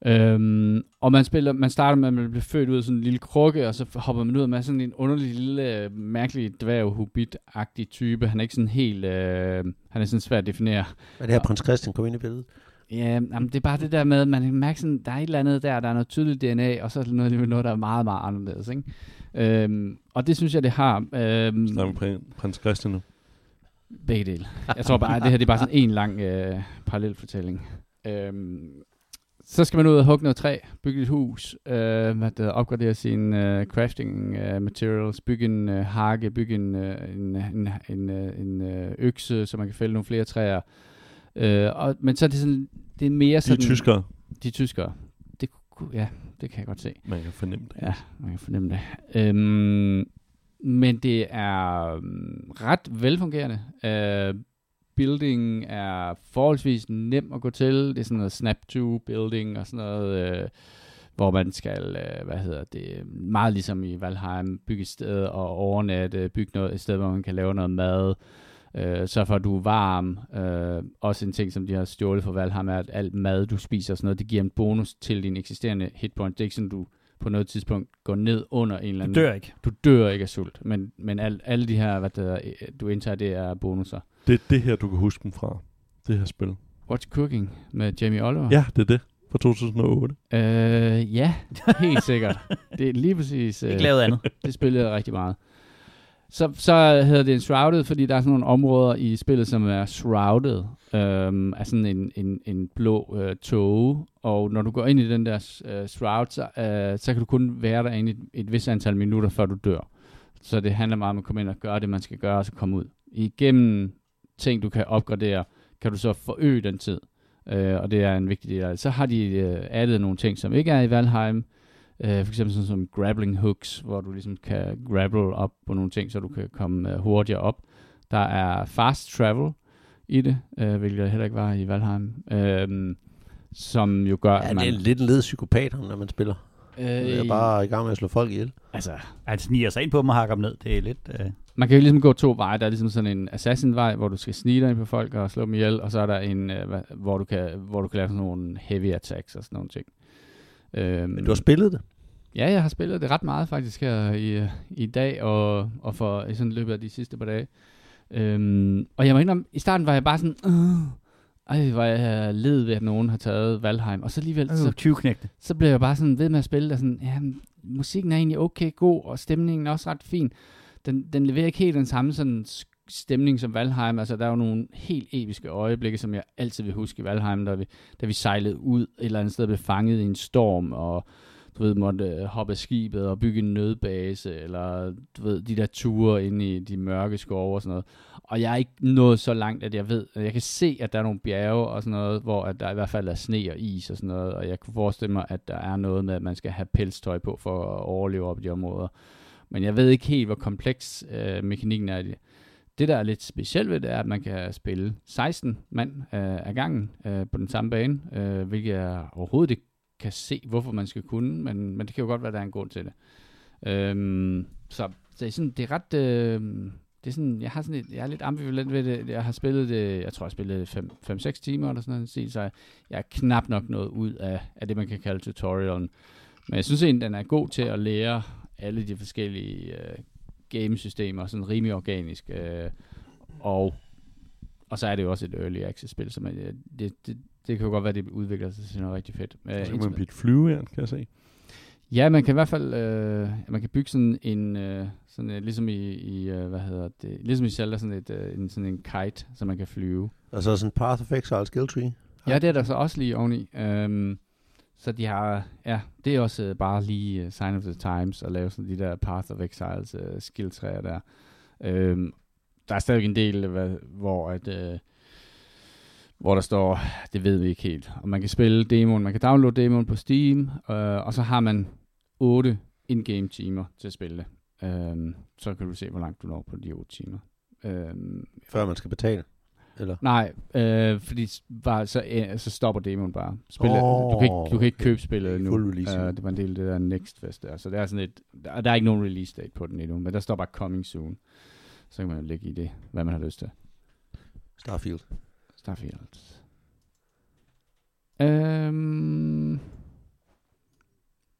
Øhm, og man spiller, man starter med, at man bliver født ud af sådan en lille krukke, og så hopper man ud med sådan en underlig lille, øh, mærkelig dværg hobbit-agtig type. Han er ikke sådan helt, øh, han er sådan svær at definere. Er det her prins Christian kom ind i billedet? Ja, jamen, det er bare det der med, at man kan mærke sådan, der er et eller andet der, der er noget tydeligt DNA, og så er der noget, noget der er meget, meget anderledes, ikke? Øhm, og det synes jeg, det har. Øhm, Snakker vi prin- prins Christian nu? Begge dele. Jeg tror bare, at det her det er bare sådan en lang øh, parallelfortælling. Øhm, så skal man ud og hugge noget træ, bygge et hus, øh, det, hedder, opgradere sine øh, crafting øh, materials, bygge en øh, hakke, bygge en, øh, en, en, en, øh, en øh, økse, så man kan fælde nogle flere træer. Øh, og, men så er det sådan, det er mere De sådan... er tyskere. De er tyskere. Det, ja, det kan jeg godt se. Man kan fornemme det. Ja, man kan fornemme det. Øhm, men det er um, ret velfungerende. Uh, building er forholdsvis nem at gå til. Det er sådan noget snap to building og sådan noget, uh, hvor man skal, uh, hvad hedder det, meget ligesom i Valheim, bygge et sted og overnatte, bygge noget, et sted, hvor man kan lave noget mad. Uh, så for at du er varm. Uh, også en ting, som de har stjålet fra Valheim, er, at alt mad, du spiser og sådan noget, det giver en bonus til din eksisterende hitpoint. Det er ikke sådan, du på noget tidspunkt går ned under en eller Du anden... dør ikke. Du dør ikke af sult, men, men al, alle de her, hvad det hedder, øh, du indtager, det er bonusser. Det er det her, du kan huske dem fra. Det her spil. What's Cooking med Jamie Oliver? Ja, det er det. Fra 2008. Øh, ja, helt sikkert. Det er lige præcis... Ikke øh, lavet andet. det spillede jeg rigtig meget. Så, så hedder det en shrouded, fordi der er sådan nogle områder i spillet, som er shrouded øhm, af sådan en, en, en blå øh, tåge. Og når du går ind i den der øh, shroud, så, øh, så kan du kun være der et, et vis antal minutter, før du dør. Så det handler meget om at komme ind og gøre det, man skal gøre, og så komme ud. Igennem ting, du kan opgradere, kan du så forøge den tid. Øh, og det er en vigtig del af det. Så har de øh, addet nogle ting, som ikke er i Valheim. Øh, for eksempel sådan som grappling hooks, hvor du ligesom kan grapple op på nogle ting, så du kan komme øh, hurtigere op. Der er fast travel i det, øh, hvilket heller ikke var i Valheim. Øh, som jo gør, Ja, at man... det er lidt en led psykopat, når man spiller. øh, Det er bare i gang med at slå folk ihjel. Altså, Han sniger sig ind på dem og hakker dem ned. Det er lidt... Øh, man kan jo ligesom gå to veje. Der er ligesom sådan en assassin-vej, hvor du skal snige dig ind på folk og slå dem ihjel, og så er der en, øh, hvor, du kan, hvor du kan lave sådan nogle heavy attacks og sådan nogle ting. Øhm, Men du har spillet det. Ja, jeg har spillet det ret meget faktisk her i, i dag og, og for i sådan løbet af de sidste par dage. Øhm, og jeg må indrømme, i starten var jeg bare sådan, øh, ej, hvor jeg led ved, at nogen har taget Valheim. Og så alligevel, øh, så, 20 knægte. så blev jeg bare sådan ved med at spille, og sådan, ja, musikken er egentlig okay god, og stemningen er også ret fin. Den, den leverer ikke helt den samme sådan stemning som Valheim. Altså, der er jo nogle helt episke øjeblikke, som jeg altid vil huske i Valheim, da vi, da vi sejlede ud et eller andet sted, blev fanget i en storm, og du ved, måtte øh, hoppe af skibet og bygge en nødbase, eller du ved, de der ture inde i de mørke skove og sådan noget. Og jeg er ikke nået så langt, at jeg ved, at jeg kan se, at der er nogle bjerge og sådan noget, hvor at der i hvert fald er sne og is og sådan noget, og jeg kunne forestille mig, at der er noget med, at man skal have pelstøj på for at overleve op i de områder. Men jeg ved ikke helt, hvor kompleks øh, mekanikken er i det. det, der er lidt specielt ved det, er, at man kan spille 16 mand øh, ad gangen øh, på den samme bane, øh, hvilket jeg overhovedet ikke kan se, hvorfor man skal kunne, men, men det kan jo godt være, at der er en grund til det. Øhm, så, så det er sådan, det er ret... Øh, det er sådan, jeg har sådan et, jeg er lidt ambivalent ved det. Jeg har spillet det, jeg tror, jeg spillede 5-6 timer eller sådan noget, så jeg er knap nok noget ud af, af det, man kan kalde tutorialen. Men jeg synes egentlig, den er god til at lære alle de forskellige øh, gamesystemer, sådan rimelig organisk. Øh, og, og så er det jo også et early access spil, så man, øh, det, det, det kan jo godt være, det udvikler sig til noget rigtig fedt. så kan man et flyvejern, kan jeg se. Ja, man kan i hvert fald øh, man kan bygge sådan en øh, sådan øh, ligesom i, i øh, hvad hedder det, ligesom i Zelda sådan et øh, en sådan en kite, så man kan flyve. Og så sådan en Path of Exile skill tree. Ja, det er der så også lige oveni. Um, så de har, ja, det er også uh, bare lige uh, sign of the times at lave sådan de der Path of Exiles uh, skill træer der. Um, der er stadig en del, hvad, hvor at uh, hvor der står, det ved vi ikke helt. Og man kan spille demoen, man kan downloade demoen på Steam, uh, og så har man 8 in-game timer til at spille det. Um, så kan du se, hvor langt du når på de 8 timer. Um, Før man skal betale? Eller? Nej, øh, fordi bare, så, øh, så stopper demoen bare. Spillet, oh, du, kan ikke, du kan ikke købe spillet nu. Full release. Uh, det var en del af det der Next Fest der. Så det er sådan et, der, der er ikke nogen release date på den endnu, men der står bare coming soon. Så kan man jo lægge i det, hvad man har lyst til. Starfield. Starfield. Um,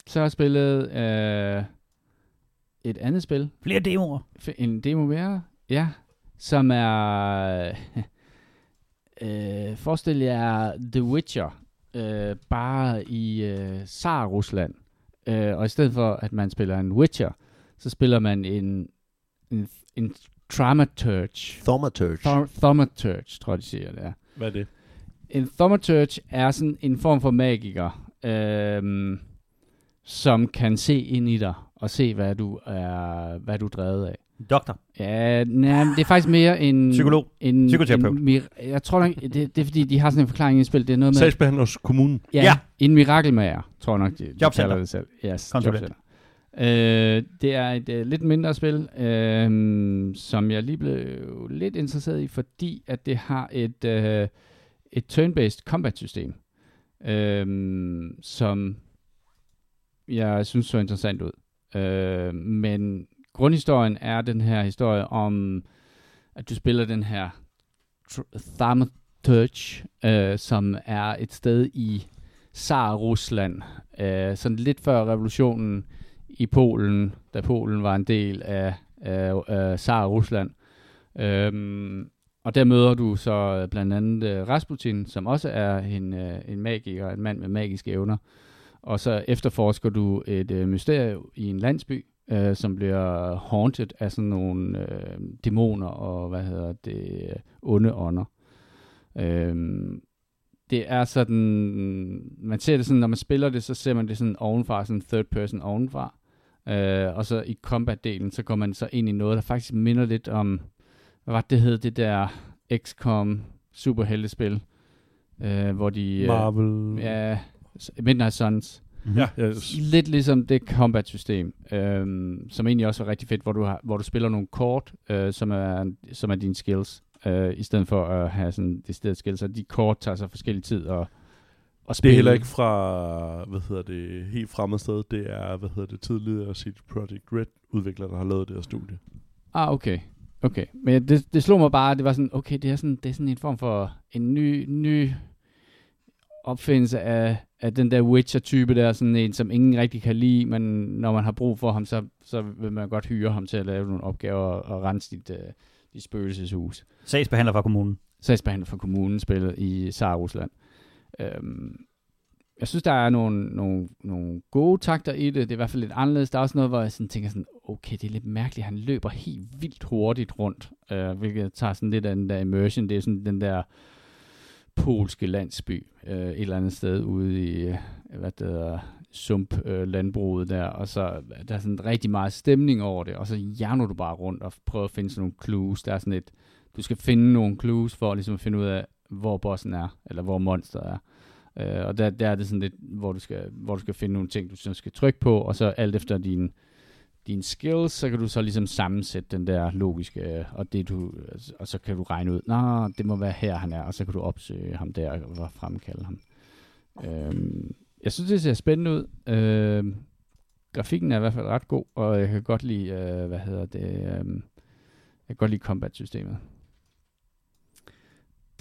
så har jeg spillet uh, et andet spil. Flere demoer. En demo mere, ja. Som er... øh, forestil jer The Witcher. Øh, bare i øh, Tsar-Rusland. Øh, og i stedet for, at man spiller en Witcher, så spiller man en, en, en Thaumaturge. Thaumaturge. Thaumaturge, tror jeg, de siger det er. Hvad er det? En Thaumaturge er sådan en form for magiker, øh, som kan se ind i dig og se, hvad du er, hvad du er drevet af. Doktor. Ja, nej, det er faktisk mere en... Psykolog. En, Psykoterapeut. En, mir- jeg tror nok, det, det er fordi, de har sådan en forklaring i spil. Det er noget med... Sagsbehandler hos kommunen. Ja, Ja. en mirakelmager, tror jeg nok, de, de kalder det selv. Yes, Konsulent. jobcenter. Øh, det er et øh, lidt mindre spil, øh, som jeg lige blev lidt interesseret i, fordi at det har et, øh, et turn-based combat-system, øh, som jeg synes så interessant ud. Øh, men grundhistorien er den her historie om, at du spiller den her tr- Thaumaturge, øh, som er et sted i Tsar-Rusland, øh, sådan lidt før revolutionen i Polen, da Polen var en del af, af, af Tsar-Rusland. Øhm, og der møder du så blandt andet øh, Rasputin, som også er en, øh, en magiker, en mand med magiske evner. Og så efterforsker du et øh, mysterium i en landsby, øh, som bliver haunted af sådan nogle øh, dæmoner og hvad hedder det, onde ånder. Øhm, det er sådan, man ser det sådan, når man spiller det, så ser man det sådan ovenfra, sådan third person ovenfra. Øh, og så i combat-delen, så går man så ind i noget, der faktisk minder lidt om, hvad var det, hed, det der XCOM superheltespil, øh, hvor de... Øh, Marvel. Ja, Midnight Suns. Mm-hmm. Ja, ja. Lidt ligesom det combat-system, øhm, som egentlig også er rigtig fedt, hvor du, har, hvor du spiller nogle kort, øh, som, er, som er dine skills, øh, i stedet for at have sådan det sted skills. Så de kort tager så forskellig tid at, at spille. Det er heller ikke fra, hvad hedder det, helt fremmed sted. Det er, hvad hedder det, tidligere CD Projekt Red udvikler, der har lavet det her studie. Ah, okay. Okay, men det, det slog mig bare, det var sådan, okay, det er sådan, det er sådan en form for en ny, ny opfindelse af, af den der Witcher-type der, sådan en, som ingen rigtig kan lide, men når man har brug for ham, så, så vil man godt hyre ham til at lave nogle opgaver og, og rense dit, uh, dit spøgelseshus. Sagsbehandler fra kommunen. Sagsbehandler for kommunen spillet i Tsar-Rusland. Øhm, jeg synes, der er nogle, nogle, nogle gode takter i det. Det er i hvert fald lidt anderledes. Der er også noget, hvor jeg sådan tænker sådan, okay, det er lidt mærkeligt. Han løber helt vildt hurtigt rundt, øh, hvilket tager sådan lidt af den der immersion. Det er sådan den der polske landsby øh, et eller andet sted ude i, øh, hvad det hedder, sump øh, landbruget der, og så øh, der er sådan rigtig meget stemning over det, og så hjerner du bare rundt og prøver at finde sådan nogle clues. Der er sådan et, du skal finde nogle clues for ligesom at finde ud af, hvor bossen er, eller hvor monsteret er. Øh, og der, der er det sådan lidt, hvor du, skal, hvor du skal finde nogle ting, du så skal trykke på, og så alt efter din, dine skills, så kan du så ligesom sammensætte den der logiske, øh, og, det du, altså, og så kan du regne ud, nå, det må være her, han er, og så kan du opsøge ham der og fremkalde ham. Øhm, jeg synes, det ser spændende ud. Øhm, grafikken er i hvert fald ret god, og jeg kan godt lide, øh, hvad hedder det, øh, jeg kan godt lide combat-systemet.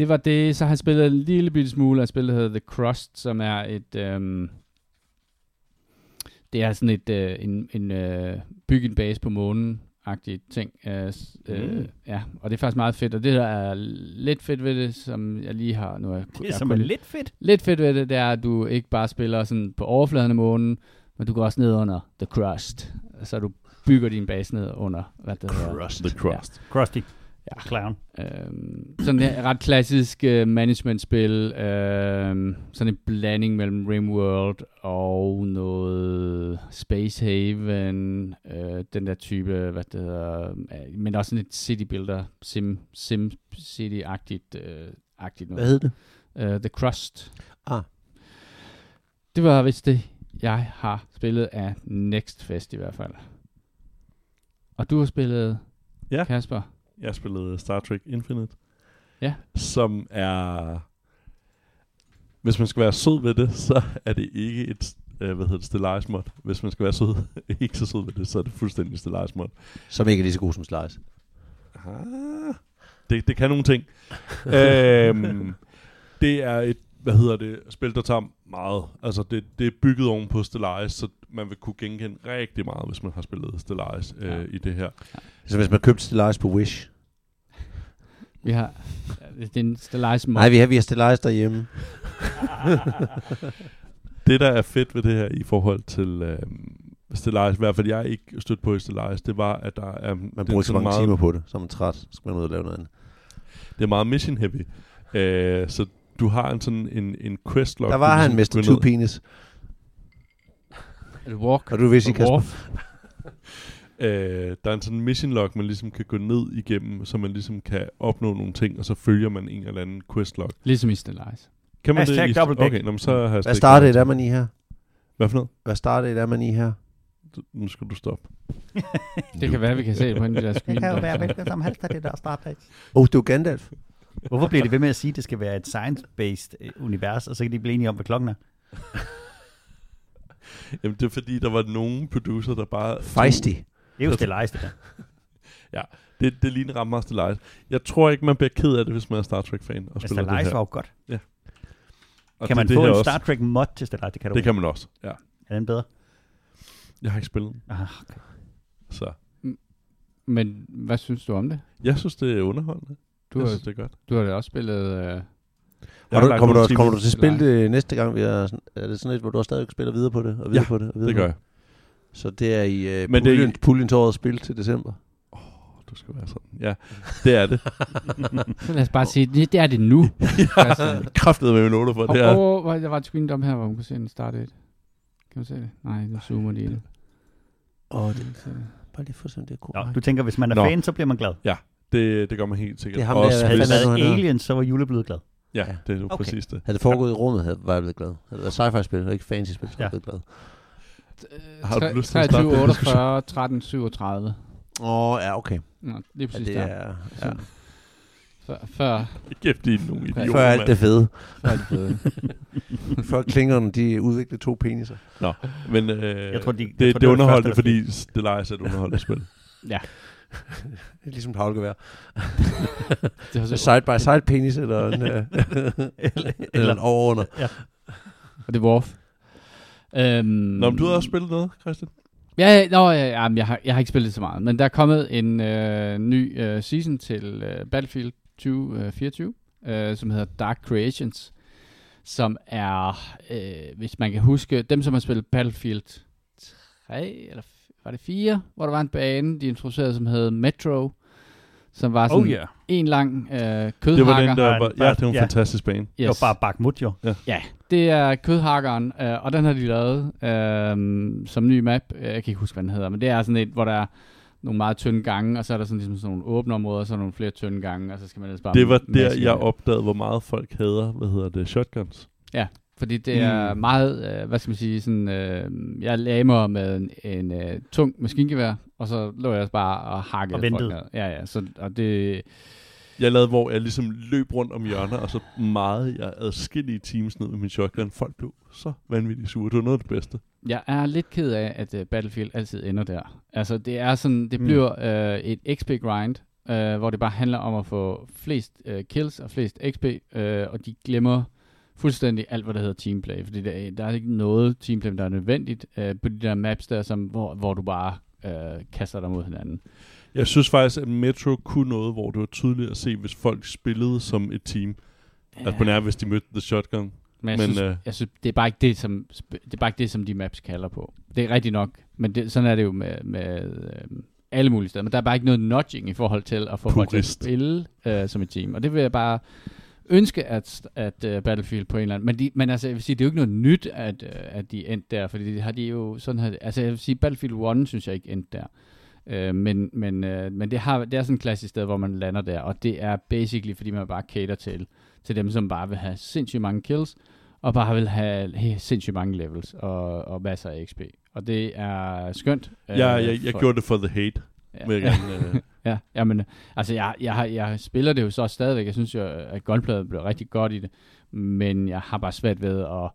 Det var det, så har jeg spillet en lille bitte smule af spillet, der hedder The Crust, som er et, øh, det er sådan et, øh, en, en øh, bygge en base på månen agtig ting. Øh, øh, Mm. Ja, og det er faktisk meget fedt, og det der er lidt fedt ved det, som jeg lige har... Nu er, Det er som er lidt fedt. lidt fedt ved det, det er, at du ikke bare spiller sådan på overfladen af månen, men du går også ned under the crust. Så du bygger din base ned under, hvad det hedder. Crust. The Crust. Krusty. Ja. Clown. Øhm, sådan et ret klassisk uh, management-spil. Øhm, sådan en blanding mellem Rimworld og noget Space Haven. Øh, den der type, hvad det hedder. Øh, men også sådan et city builder, sim, sim city-agtigt. Øh, agtigt noget. Hvad hed det? Uh, The Crust. Ah. Det var vist det, jeg har spillet af Next Fest i hvert fald. Og du har spillet, Ja. Kasper? Jeg spillede Star Trek Infinite. Ja. Som er... Hvis man skal være sød ved det, så er det ikke et øh, hvad hedder det, Stellaris mod. Hvis man skal være sød, ikke så sød ved det, så er det fuldstændig Stellaris mod. Som ikke er lige så god som Slice. Ah, det, det kan nogle ting. øhm, det er et, hvad hedder det, spil, der tager meget. Altså, det, det er bygget oven på Stellaris, så man vil kunne genkende rigtig meget, hvis man har spillet Stellaris øh, Ja. i det her. Så hvis man købte Stellaris på Wish. Vi har, det er en Stellaris mod. Nej, vi har, vi har Stellaris derhjemme. Det, der er fedt ved det her i forhold til øh, Stellaris, i hvert fald jeg ikke stødt på i Stellaris, det var, at der er, Man det, er bruger ikke så mange meget, timer på det, så er man træt. Så skal man ud og lave noget andet. det er meget mission heavy. Øh, så du har en sådan en, en quest log. Der var han, ligesom Mr. går Two Penis. Er det walk? Og du vil sige, Kasper? Øh, der er en sådan mission log, man ligesom kan gå ned igennem, så man ligesom kan opnå nogle ting, og så følger man en eller anden quest log. Ligesom i Stellaris. Kan man Hashtag det? i- dobbeltdæk. Okay, nå, men så har jeg Hvad hørt. er man i her? Hvad for noget? Hvad startede er man i her? Du- Nu skal du stoppe. Det kan være, vi kan se det på en af de der screen. der. hvilket som helst af det der startpage. Åh, oh, det var Gandalf. Hvorfor bliver de ved med at sige, at det skal være et science-based øh, univers, og så kan de blive enige om, hvad klokken er? Jamen, det er fordi, der var nogle producer, der bare... Feisty. Det er jo Stellaris, det der. Det, det ligner ret meget Stellaris. Jeg tror ikke, man bliver ked af det, hvis man er Star Trek-fan og Men spiller det Stellaris her. var jo godt. Og Kan det- man det få en også. Star Trek mod til Stellaris? Det kan du Det kan man også, ja. Er den bedre? Jeg har ikke spillet den, Ah, så... Men hvad synes du om det? Jeg synes, det er underholdende. Du jeg har, synes, det er godt. du har da også spillet... Øh, Har du, kommer, du, kommer du til at spille det næste gang? Vi er, sådan, er det sådan et, hvor du stadig spiller videre på det? Og videre Ja, på det, og videre Det gør jeg. Så det er i uh, Men det er i- puljen, puljen til årets spil til december. Du skal være sådan. Ja, det er det. lad os bare sige, det, det er det nu. Christian. Kraftet med noter for Og, det her. og, og, der var et screen dom her, hvor man kunne se en start date. Kan du se det? Nej, nu zoomer de ind. Åh, du se det? bare lige for sådan, det er Nå, korrekt. du tænker, hvis man er Nå. fan, så bliver man glad. Det, det gør man helt sikkert. Det ham Også Havde hvis- han hedder? Aliens, så var Jule blevet glad. Ja, Ja. det er jo Okay. præcis det. Havde det foregået i rummet, havde, var jeg blevet glad. Havde det været sci-fi-spil, og ikke fantasy-spil, så var jeg Ja. blevet glad. Har du lyst til at starte 23, den 48, 13, 37. Åh, ja, okay. Nå, lige Ja, præcis det der. er, ja. Før, før, Kæft, de er nogle idioter, Før alt det fede. før er det fede. Før klingerne, de udviklede to peniser. Men øh, Jeg tror, de- jeg det, tror, det, det det er det underholdende, første, der fordi Stellaris er et underholdende spil. Ja, Det er ligesom et havlgevær. det side by side penis, eller en, øh, eller, eller en over under. og det var Worf. Øhm, Nå, men du har også spillet noget, Christian? Ja, nå, ja, ja, men jeg, har, jeg har ikke spillet så meget, men der er kommet en øh, ny øh, season til øh, Battlefield 2024, øh, som hedder Dark Creations, som er, øh, hvis man kan huske, dem som har spillet Battlefield 3, eller var det 4, hvor der var en bane, de introducerede, som hed Metro, som var sådan Oh yeah. En lang øh, Det kødhakker. var den, der var... Ja, det var en ja. fantastisk bane. Det var bare Bakhmut jo. Ja, det er kødhakkeren, øh, og den har de lavet øh, som ny map. Øh, Jeg kan ikke huske, hvad den hedder, men det er sådan et, hvor der er nogle meget tynde gange, og så er der sådan, ligesom sådan nogle åbne områder, og så er der nogle flere tynde gange, og så skal man ellers bare... Det var der, jeg opdagede, hvor meget folk hader, hvad hedder det, shotguns. Fordi det er Mm. meget, øh, hvad skal man sige, sådan, øh, jeg lagde mig med en, en øh, tung maskingevær, og så lå jeg bare og hakkede Og folk ventede. ned. Ja, ja, så, og det, Jeg lavede, hvor jeg ligesom løb rundt om hjørner, og så meget jeg adskillige teams ned med min shotgun. Folk blev så vanvittigt sure. Det var noget af det bedste. jeg er lidt ked af, at uh, Battlefield altid ender der. Altså, det er sådan, det Mm. bliver øh, et XP-grind, øh, hvor det bare handler om at få flest øh, kills og flest XP, øh, og de glemmer fuldstændig alt, hvad der hedder teamplay, fordi der, er- der er ikke noget teamplay, der er nødvendigt øh, på de der maps der, som, hvor, hvor du bare øh, kaster dig mod hinanden. Jeg synes faktisk, at Metro kunne noget, hvor det var tydeligt at se, hvis folk spillede som et team. Ja. Altså på nær, hvis de mødte The Shotgun. Men, jeg, Men, synes, øh, jeg synes, det er bare ikke det, som, det er bare ikke det, som de maps kalder på. Det er rigtigt nok, men det, sådan er det jo med, med øh, alle mulige steder. Men der er bare ikke noget nudging i forhold til at få folk til at spille øh, som et team. Og det vil jeg bare ønske, at, at uh, Battlefield på en eller anden... Men, de, men altså, jeg vil sige, det er jo ikke noget nyt, at, uh, at de endte der, fordi det har de jo sådan her... Altså, jeg vil sige, Battlefield 1 synes jeg ikke endte der. Uh, men men, uh, men det, har, det er sådan et klassisk sted, hvor man lander der, og det er basically, fordi man bare cater til, til dem, som bare vil have sindssygt mange kills, og bare vil have he- sindssygt mange levels og, og masser af XP. Og det er skønt. Jeg, jeg, jeg for- gjorde det for the hate. ja. Vil jeg gerne, øh, Ja, jamen, altså jeg, jeg, har- jeg spiller det jo så stadigvæk. Jeg synes jo, at gunpladet blev rigtig godt i det, men jeg har bare svært ved at,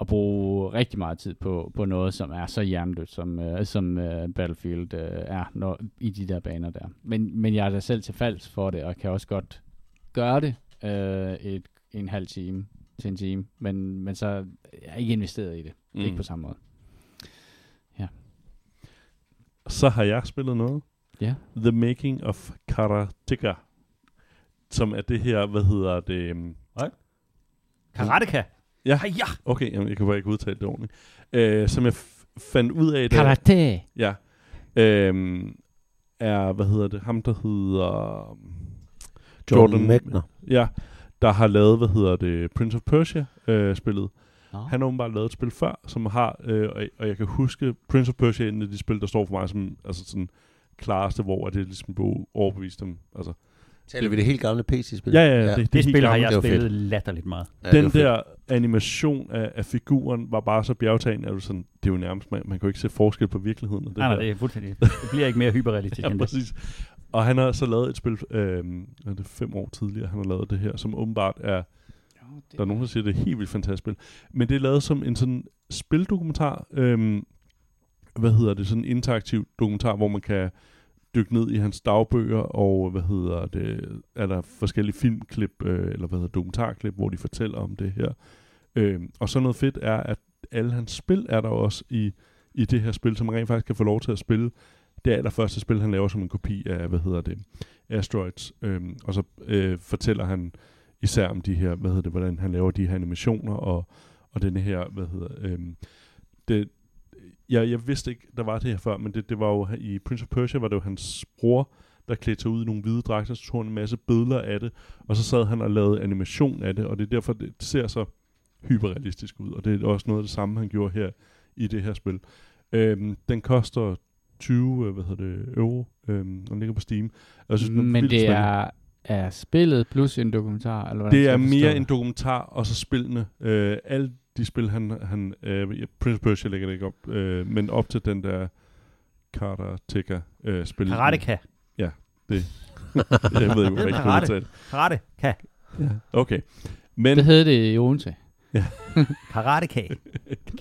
at bruge rigtig meget tid på, på noget, som er så hjernedødt, som, uh, som uh, Battlefield uh, er når, i de der baner der. Men, men jeg er da selv til falds for det, og kan også godt gøre det uh, et, en halv time til en time, men, men så er jeg ikke investeret i det. Mm. Ikke på samme måde. Så har jeg spillet noget. Ja. The Making of Karateka. Som er det her, hvad hedder det? øhm, Karateka. Ja. ja. Okay, jamen, jeg kan bare ikke udtale det ordentligt. Øh, som jeg f- fandt ud af, da, Karate! ja, øhm, er, hvad hedder det, ham der hedder... øhm, Jordan Mechner. Ja, der har lavet, hvad hedder det, Prince of Persia øh, spillet. Nå. Han har åbenbart lavet et spil før, som har, øh, og, og jeg kan huske, Prince of Persia er en af de spil, der står for mig som altså sådan klareste, hvor det ligesom blev overbevist dem. Altså, Taler vi det helt gamle PC-spil? ja, ja, ja, det, Det, det spil har jeg det var fedt. spillet latterligt meget. Ja, det Den der animation af, af figuren var bare så bjergtagende, at du sådan, det er jo nærmest, man, man kan jo ikke se forskel på virkeligheden. af Det Nej, nej, det er fuldstændig. Det bliver ikke mere hyperrealistisk Ja, end det. præcis. Og han har så lavet et spil, øh, er det fem år tidligere, han har lavet det her, som åbenbart er Der er nogen, der siger, det er et helt vildt fantastisk spil. Men det er lavet som en sådan spildokumentar. Øhm, hvad hedder det? Sådan en interaktiv dokumentar, hvor man kan dykke ned i hans dagbøger, og hvad hedder det? Er der forskellige filmklip, øh, eller hvad hedder dokumentarklip, hvor de fortæller om det her. Øh, og så noget fedt er, at alle hans spil er der også i, i det her spil, som man rent faktisk kan få lov til at spille det er allerførste spil, han laver som en kopi af, hvad hedder det, Asteroids. Øh, og så øh, fortæller han især om de her, hvad hedder det, hvordan han laver de her animationer, og, og den her, hvad hedder, øh, det, jeg, jeg vidste ikke, der var det her før, men det, det var jo, i Prince of Persia var det jo hans bror, der klædte sig ud i nogle hvide dragter, så tog han en masse billeder af det, og så sad han og lavede animation af det, og det er derfor, det ser så hyperrealistisk ud, og det er også noget af det samme, han gjorde her i det her spil. Øhm, den koster 20, øh, hvad hedder det, euro, øhm, og den ligger på Steam. Jeg synes, Men det er, er spillet plus en dokumentar? Eller Det er mere en dokumentar, og så spillene. Øh, alle de spil, han... han øh, ja, Prince of Persia lægger det ikke op, øh, men op til den der Karateka øh, spil. Karateka. jeg ved ikke, hvad jeg ikke kan udtale. Karateka. Ja. Okay. Men Det hed det i Odense. Karateka.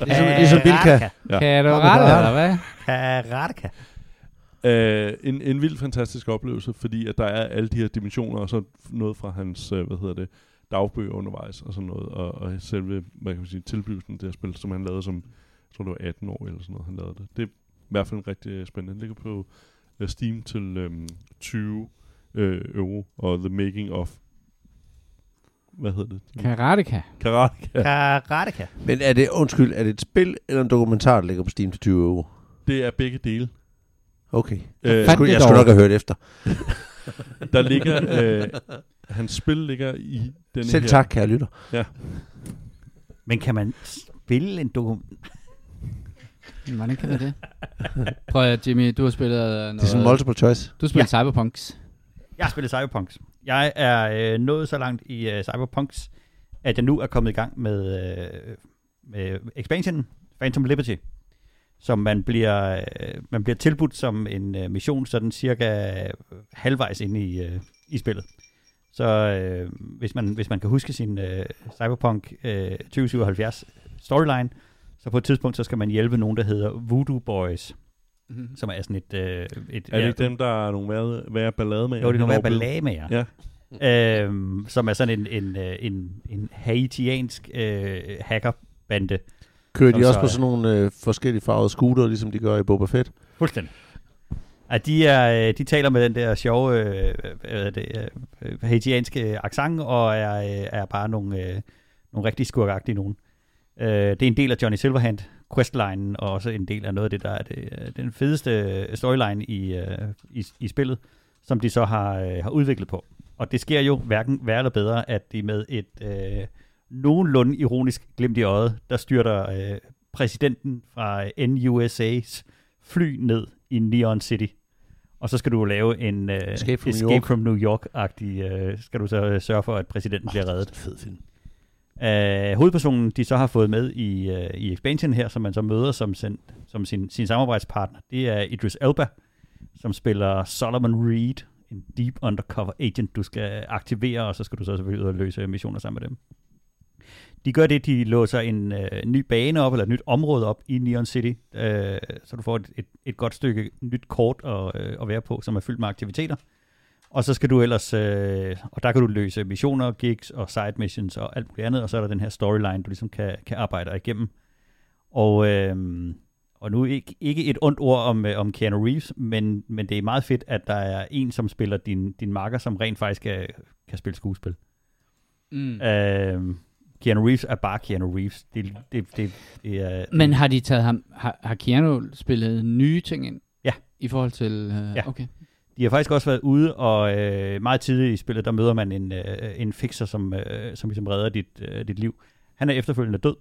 Ligesom, ligesom Bilka. Ja. Ja. Kan du Kom, rette, Karate. eller hvad? Karateka. øh, en, en vild fantastisk oplevelse, fordi at der er alle de her dimensioner, og så noget fra hans, øh, hvad hedder det, dagbøger undervejs og sådan noget, og, og selve, hvad kan man sige, tilblivelsen af det her spil, som han lavede som, jeg tror det var 18 år eller sådan noget, han lavede det. Det er i hvert fald rigtig øh, spændende. Det ligger på øh, Steam til øhm, 20 øh, euro, og The Making of, hvad hedder det? Karateka. Karate. Karateka. Men er det, undskyld, er det et spil eller en dokumentar, der ligger på Steam til 20 euro? Det er begge dele. Okay. Øh, Jeg skulle, jeg skulle nok have hørt efter. der ligger, øh, hans spil ligger i den Selv her. tak, kære lytter. Men kan man spille en dokumentar? Hvordan kan det det? Prøv at, Jimmy, du har spillet øh, noget... Det er sådan multiple choice. Du har spillet ja. Cyberpunks. Jeg har spillet Cyberpunks. Jeg er øh, nået så langt i øh, Cyberpunks, at jeg nu er kommet i gang med, øh, med expansion Phantom Liberty, som man bliver, øh, man bliver tilbudt som en øh, mission sådan cirka halvvejs inde i, øh, i spillet. Så øh, hvis, man, hvis man kan huske sin øh, Cyberpunk øh, 2077 storyline, så på et tidspunkt så skal man hjælpe nogen, der hedder Voodoo Boys, Mm-hmm. som er sådan et... Øh, et Er det ikke dem, der er nogle værre, værre ballade med? Jo, det er nogle værre ballade med. Ja. Øhm, som er sådan en, en, øh, en, en haitiansk øh, hackerbande. Kører de også så på sådan nogle øh, forskellige farvede scooter, ligesom de gør i Boba Fett? Fuldstændig. At de, er, øh, de taler med den der sjove øh, hvad det, øh, øh, haitianske accent, og er, øh, er bare nogle, øh, nogle rigtig skurkagtige nogen. Øh, det er en del af Johnny Silverhand questlinen, og også en del af noget af det, der er det, øh, den fedeste storyline i, øh, i, i spillet, som de så har, øh, har udviklet på. Og det sker jo hverken værre eller bedre, at de med et øh, nogenlunde ironisk glimt i øjet, der styrter øh, præsidenten fra NUSA's fly ned i Neon City. Og så skal du lave en uh, Escape from New Escape York. from New York-agtig, uh, skal du så øh, sørge for, at præsidenten bliver reddet. Fed film. Uh, hovedpersonen, de så har fået med i, uh, i expansion her, som man så møder som, sin, som sin, sin samarbejdspartner, det er Idris Elba, som spiller Solomon Reed, en deep undercover agent, du skal aktivere, og så skal du så selvfølgelig ud og løse missioner sammen med dem. De gør det, de låser en øh, ny bane op, eller et nyt område op i Neon City, øh, så du får et, et, et godt stykke nyt kort at, øh, at være på, som er fyldt med aktiviteter. Og så skal du ellers, øh, og der kan du løse missioner, gigs og side missions og alt muligt andet, og så er der den her storyline, du ligesom kan, kan arbejde dig igennem. Og, øh, og nu ikke, ikke et ondt ord om, øh, om Keanu Reeves, men, men det er meget fedt, at der er en, som spiller din, din marker, som rent faktisk kan, kan spille skuespil. Mm. Øh, Keanu Reeves er bare Keanu Reeves. Det, det, det, det er, Men har de taget ham, har, har Keanu spillet nye ting ind? Ja. I forhold til, uh, Ja. okay. De har faktisk også været ude, og øh, meget tidligt i spillet, der møder man en, øh, en fixer, som, øh, som ligesom redder dit, øh, dit liv. Han er efterfølgende død,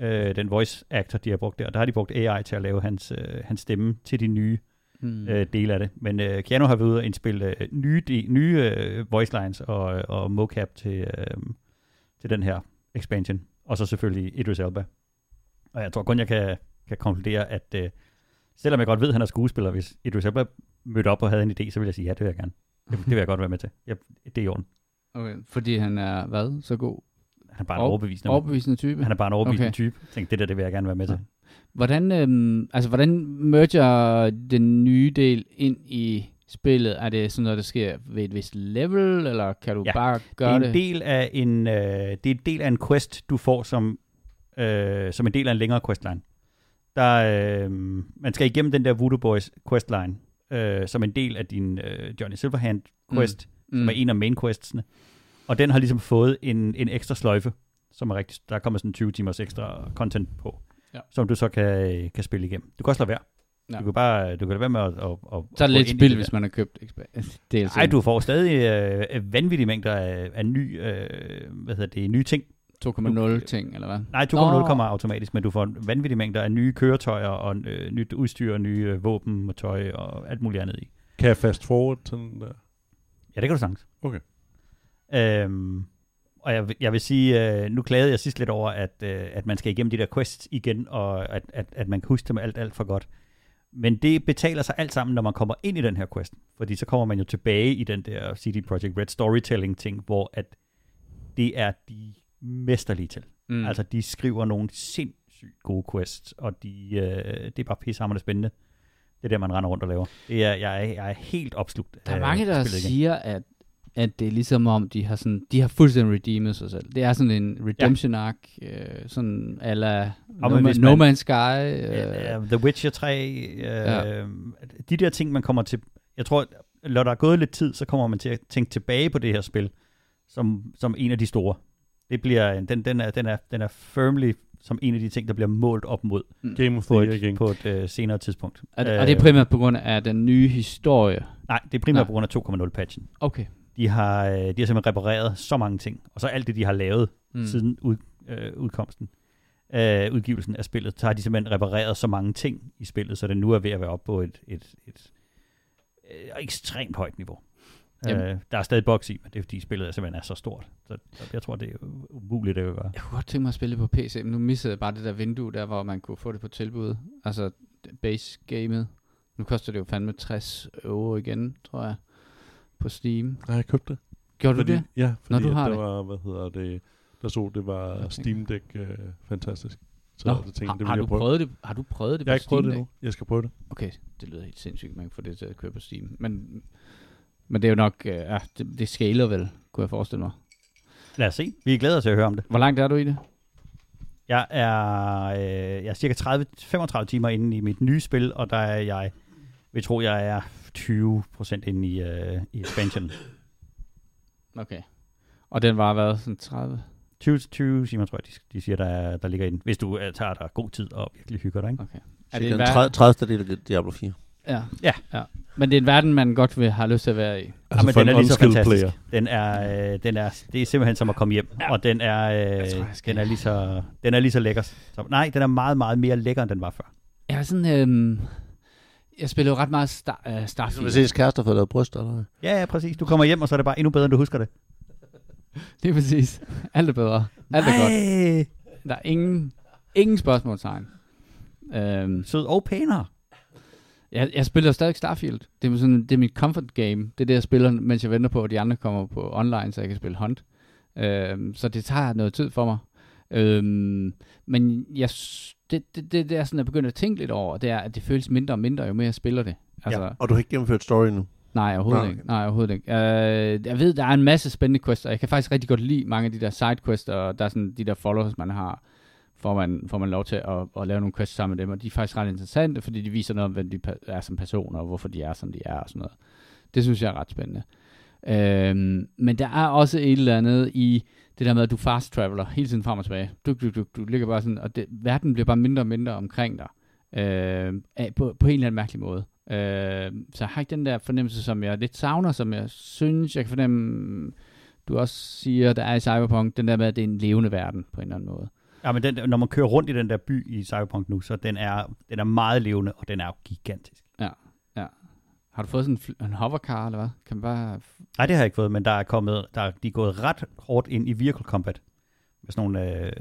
øh, den voice actor, de har brugt der. Der har de brugt AI til at lave hans, øh, hans stemme til de nye Mm. øh, dele af det. Men øh, Keanu har været ude og indspille øh, nye, de, nye øh, voice lines og, og mocap til, øh, til den her expansion. Og så selvfølgelig Idris Elba. Og jeg tror kun, jeg kan, kan konkludere, at øh, selvom jeg godt ved, at han er skuespiller, hvis Idris Elba mødte op og havde en idé, så vil jeg sige, ja, det vil jeg gerne. Det, det vil jeg godt være med til. Ja, det er i orden. Okay, fordi han er, hvad, så god? Han er bare en Over- overbevisende, Overbevisende type? han er bare en overbevisende Okay. type. Jeg tænkte, det der, det vil jeg gerne være med til. Hvordan, øhm, altså, hvordan merger den nye del ind i spillet? Er det sådan noget, der sker ved et vist level, eller kan du Ja, bare Det gøre er en det? del af en, øh, det er en del af en quest, du får som, øh, som en del af en længere questline. Der, øh, man skal igennem den der Voodoo Boys questline, øh, som en del af din øh, Johnny Silverhand quest, mm. som er en af main questsene. Og den har ligesom fået en, en ekstra sløjfe, som er rigtig, der kommer sådan 20 timers ekstra content på, Ja. som du så kan, kan spille igennem. Du kan også lade være. Ja. Du kan bare du kan lade være med at, at, at Så er det lidt ind i spil, det hvis man har købt DLC. Nej, du får stadig øh, vanvittige mængder af, af ny, øh, hvad hedder det, nye ting. 2,0 ting, eller hvad? Nej, 2.0 Nå. kommer automatisk, men du får vanvittige mængder af nye køretøjer og øh, nyt udstyr, og nye øh, våben og tøj og alt muligt andet i. Kan jeg fast forward til den der? Ja, det kan du sagtens. Okay. Øhm, og jeg, vil- jeg vil sige, øh, nu klagede jeg sidst lidt over, at, øh, at man skal igennem de der quests igen, og at, at, at man kan huske dem alt, alt for godt. Men det betaler sig alt sammen, når man kommer ind i den her quest. Fordi så kommer man jo tilbage i den der CD Projekt Red storytelling-ting, hvor at det er de mesterlige til. Mm. Altså, de skriver nogle sindssygt gode quests, og de, øh, det er bare pissehammerende spændende. Det er der, man render rundt og laver. Det er, jeg, er, jeg er helt opslugt. Der er af mange, der igen. siger, at, at det er ligesom om, de har, sådan, de har fuldstændig redeemet sig selv. Det er sådan en redemption ja. arc, øh, sådan ala no, Man, no man- Man's Sky. Øh, Ja, The Witcher 3, øh, Ja. de der ting, man kommer til... Jeg tror, når der er gået lidt tid, så kommer man til at tænke tilbage på det her spil, som, som en af de store. Det bliver, den, den, er, den, er, den er firmly som en af de ting, der bliver målt op mod Game of på et, igen. på et øh, senere tidspunkt. og, og det er primært på grund af den nye historie. Nej, det er primært Nej. på grund af 2.0-patchen. Okay. De har, øh, de har simpelthen repareret så mange ting, og så alt det, de har lavet Mm. siden ud, øh, udkomsten, øh, udgivelsen af spillet, så har de simpelthen repareret så mange ting i spillet, så det nu er ved at være oppe på et, et, et øh, ekstremt højt niveau. Øh, der er stadig boks i, men det er fordi spillet simpelthen er så stort. Så, jeg tror, det er umuligt det at gøre. Jeg kunne godt tænke mig at spille det på PC, men nu missede jeg bare det der vindue der, hvor man kunne få det på tilbud. Altså base gamet. Nu koster det jo fandme 60 euro igen, tror jeg, på Steam. Nej, jeg købte det. Gjorde fordi, du det? Ja, fordi du har der det. var, hvad hedder det, der så, det var. Steam Deck øh, fantastisk. Så Nå, jeg tænkte, har, det har, ville du jeg prøve. prøvet det, har du prøvet det Jeg har på ikke prøvet det Steam endnu. Jeg skal prøve det. Okay, det lyder helt sindssygt, man kan få det til at køre på Steam. Men, men det er jo nok, øh, ja, det, det scaler vel, kunne jeg forestille mig. Lad os se. Vi er glade til at høre om det. Hvor langt er du i det? Jeg er, øh, jeg er cirka 30, 35 timer inde i mit nye spil, og der er jeg, vi tror, jeg er 20% inde i, øh, i expansion. Okay. Og den var hvad, sådan 30? 20, 20 timer, tror jeg, de, de siger, der, er- der ligger inde. Hvis du øh, tager dig god tid og virkelig hygger dig, ikke? Okay. Er Er det det en den verden? 30. 30. del af Diablo 4. Ja. Ja. ja. Men det er en verden, man godt vil have lyst til at være i. Altså men for den en er lige så fantastisk. player. Den er, øh, den er, det er simpelthen som at komme hjem, ja. og den er, øh, tror, jeg skal- den er lige så, den er lige så lækker. Så, nej, den er meget, meget mere lækker, end den var før. Jeg er sådan, øhm, jeg spiller jo ret meget star, uh, Så vil Starfield. ses kærester for at lave bryster, eller? Ja, ja, præcis. Du kommer hjem, og så er det bare endnu bedre, end du husker det. Det er præcis. Alt er bedre. Alt er godt. Nej, Der er ingen, ingen spørgsmålstegn. Øhm, sød og pænere. jeg, jeg spiller stadig Starfield. Det er, sådan, det er mit comfort game. Det er det, jeg spiller, mens jeg venter på, at de andre kommer på online, så jeg kan spille Hunt. Øhm, så det tager noget tid for mig. Øhm, men jeg, det, det, det, det, er sådan, jeg begynder at tænke lidt over, det er, at det føles mindre og mindre, jo mere jeg spiller det. Altså, Ja. Og du har ikke gennemført story nu? Nej, overhovedet Nej, ikke. Nej, overhovedet ikke. Uh, jeg ved, der er en masse spændende quests, og jeg kan faktisk rigtig godt lide mange af de der sidequests, og der er sådan de der followers, man har, får man, får man lov til at, at lave nogle quests sammen med dem, og de er faktisk ret interessante, fordi de viser noget om, hvem de er som personer, og hvorfor de er, som de er, og sådan noget. Det synes jeg er ret spændende. Øhm, men der er også et eller andet i det der med, at du fast traveler hele tiden frem og tilbage. Du, du, du, du ligger bare sådan, og det, verden bliver bare mindre og mindre omkring dig. Øh, af- på, på en eller anden mærkelig måde. Øh, så jeg har ikke den der fornemmelse, som jeg lidt savner, som jeg synes, jeg kan fornemme, du også siger, der er i Cyberpunk, den der med, at det er en levende verden på en eller anden måde. Ja, men den, når man kører rundt i den der by i Cyberpunk nu, så den er, den er meget levende, og den er jo gigantisk. Har du fået sådan en, hovercar, eller hvad? Kan man bare... Nej, det har jeg ikke fået, men der er kommet, der er, de er gået ret hårdt ind i vehicle combat. Med sådan nogle øh,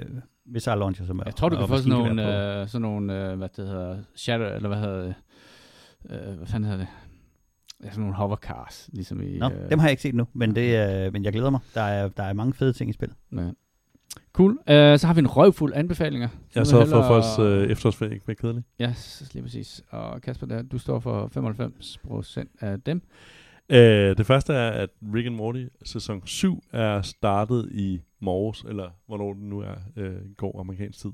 missile launcher, som er Jeg tror, du kan få sådan nogle, øh, sådan nogle øh, hvad det hedder, shadow, eller hvad hedder? Øh, hvad fanden hedder det? Ja, sådan nogle hovercars, ligesom i... Nå, dem har jeg ikke set nu, men, det, øh, men jeg glæder mig. Der er, der er mange fede ting i spil. Ja. Cool. Uh, så har vi en røvfuld anbefalinger. Jeg vil sørger for, folks øh, efterårsferie ikke bliver kedelig. Ja, s- lige præcis. Og Kasper, der, du står for 95 procent af dem. Øh, det første er, at Rick and Morty sæson 7 er startet i morges, eller hvornår det nu er, øh, i går amerikansk tid.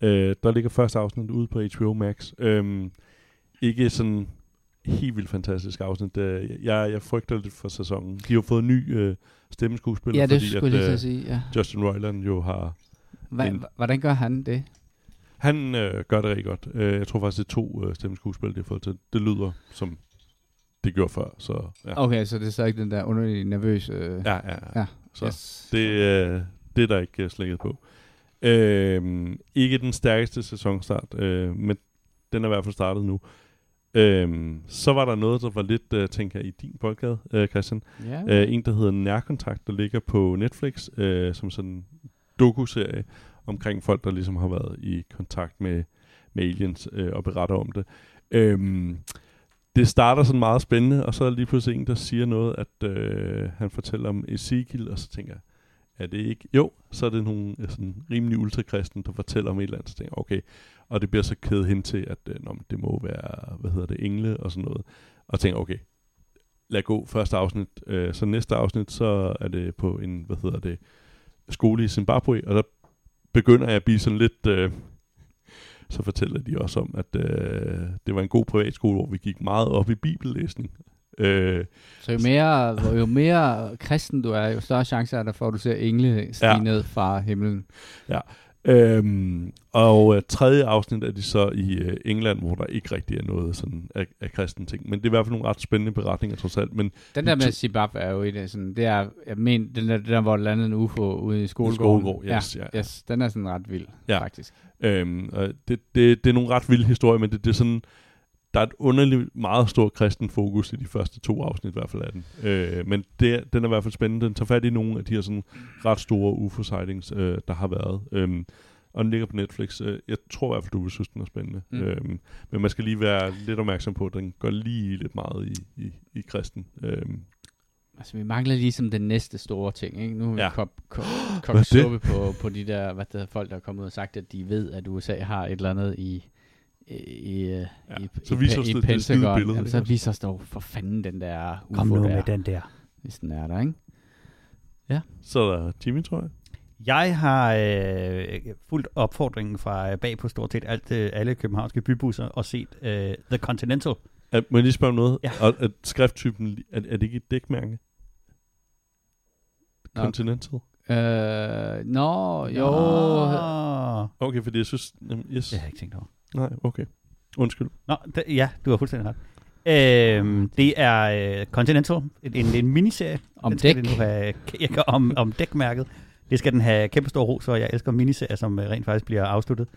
Øh, der ligger første afsnit ude på HBO Max. Øh, ikke sådan helt vildt fantastisk afsnit. Øh, jeg, jeg frygter lidt for sæsonen. De har fået ny øh, stemmeskuespiller, Ja, det fordi skulle at, øh, at sige, ja. Justin Roiland jo har... Hva, en- Hvordan gør han det? Han øh, gør det rigtig godt. Øh, jeg tror faktisk, det er to øh, stemmeskuespillere, de har fået til. Det lyder som det gjorde før, så ja. Okay, så det er så ikke den der underlige nervøse... Øh, Ja, ja, ja. ja. Så Yes. det, øh, det er der ikke øh, slækket på. Øh, ikke den stærkeste sæsonstart, øh, men den er i hvert fald startet nu. Øh, så var der noget, der var lidt, øh, tænker jeg, i din boldgade, øh, Christian. Ja. Øh, en, der hedder Nærkontakt, der ligger på Netflix, øh, som sådan en dokuserie omkring folk, der ligesom har været i kontakt med, med aliens øh, og beretter om det. Øhm, det starter sådan meget spændende, og så er lige pludselig en, der siger noget, at øh, han fortæller om Ezekiel, og så tænker jeg, er det ikke? Jo, så er det nogle øh, sådan rimelig ultrakristen, der fortæller om et eller andet, så tænker jeg, okay. Og det bliver så kædet hen til, at øh, nå, det må være, hvad hedder det, engle og sådan noget. Og tænker, okay, lad gå første afsnit. Øh, så næste afsnit, så er det på en, hvad hedder det, skole i Zimbabwe, og der begynder jeg at blive sådan lidt... Øh, så fortæller de også om, at øh, det var en god privatskole, hvor vi gik meget op i bibellæsning. Øh, Så jo mere, jo mere kristen du er, jo større chance er der for, at du ser engle stige Ja. ja. ned fra himlen. Øhm, og øh, tredje afsnit er de så i øh, England, hvor der ikke rigtig er noget sådan af, af kristen ting. Men det er i hvert fald nogle ret spændende beretninger trods alt. Men Den der med Zimbabwe er jo et af sådan, det er, jeg mener, den der, den der hvor der landede en UFO ude i skolegården. skolegård, yes, ja. ja, yes, den er sådan ret vild, Ja. faktisk. Øhm, det, det, det er nogle ret vilde historier, men det, det er sådan, der er et underligt meget stort kristen fokus i de første to afsnit i hvert fald af den. Øh, men det, den er i hvert fald spændende. Den tager fat i nogle af de her sådan ret store UFO-sightings, øh, der har været. Øhm, og den ligger på Netflix. Øh, Jeg tror i hvert fald, du vil synes, den er spændende. Mm. Øhm, men man skal lige være lidt opmærksom på, at den går lige lidt meget i, i, i kristen. Øhm, Altså, vi mangler ligesom den næste store ting, ikke? Nu har vi Ja. ja. kop, kop, Hvad kop det? suppe på, på de der, hvad det hedder, folk, der er kommet ud og sagt, at de ved, at USA har et eller andet i, i, i, Ja, i, så i, viser i, os i det- det skide Pentagon. billede, Jamen, så viser os dog for fanden den der UFO Kom nu der, med den der. hvis den er der, ikke? så er der Jimmy, tror jeg. Jeg har øh, fulgt opfordringen fra øh, bag på stort set alt, øh, alle københavnske bybusser og set øh, The Continental. Er, må jeg lige spørge om noget? Ja. Og, er skrifttypen, er, er det ikke et dækmærke? Nå. Continental? Øh, nå, jo. Nå. Okay, fordi jeg synes... Jamen, yes. Det har jeg ikke tænkt over. Nej, okay. Undskyld. Nå, det, ja, du har fuldstændig ret. Øhm, det er øh, Continental, en, en, en miniserie. Om dæk. den nu have, jeg, om, om dækmærket. Det skal den have kæmpe stor ros, og jeg elsker miniserier, som øh, rent faktisk bliver afsluttet.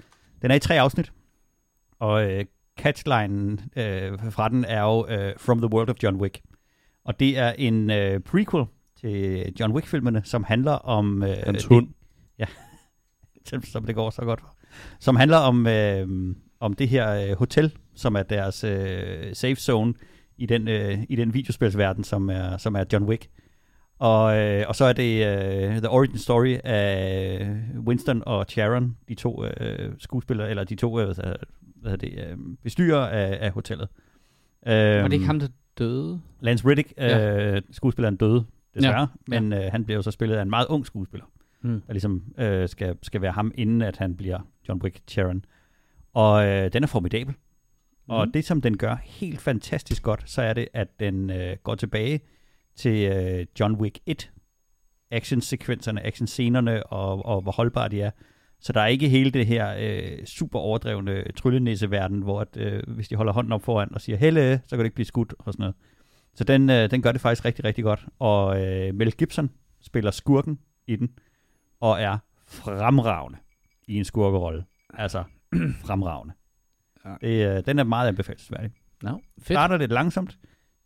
Den er i tre afsnit, og øh, catchlinen øh, fra den er jo øh, From the World of John Wick. Og det er en øh, prequel til John Wick-filmene, som handler om... Øh, Hans det- hund. som, som det går så godt for. Som handler om, øh, om det her øh, hotel, som er deres øh, safe zone i den, øh, i den videospilsverden, som er, som er John Wick. Og, øh, og så er det øh, The Origin Story af Winston og Sharon, de to øh, skuespillere, eller de to øh, hvad det, øh, bestyrer af, af hotellet. Var det Øhm, ikke ham, der døde? Lance Riddick, Ja. øh, skuespilleren, døde desværre, Ja. men øh, han bliver jo så spillet af en meget ung skuespiller Hmm. der ligesom øh, skal, skal være ham, inden at han bliver John Wick Sharon. Og øh, den er formidabel. Mm. Og Mhm. det, som den gør helt fantastisk godt, så er det, at den øh, går tilbage til øh, John Wick 1. Actionsekvenserne, actionscenerne, og, og hvor holdbare de er. Så der er ikke hele det her øh, super overdrevne tryllenæseverden, hvor at, øh, hvis de holder hånden op foran og siger, helle, så kan det ikke blive skudt og sådan noget. Så den, øh, den gør det faktisk rigtig, rigtig godt. Og øh, Mel Gibson spiller skurken i den, og er fremragende i en skurkerolle. Altså, fremragende. Ja. Det, øh, den er meget anbefalesværdig. No, fedt. Starter lidt langsomt.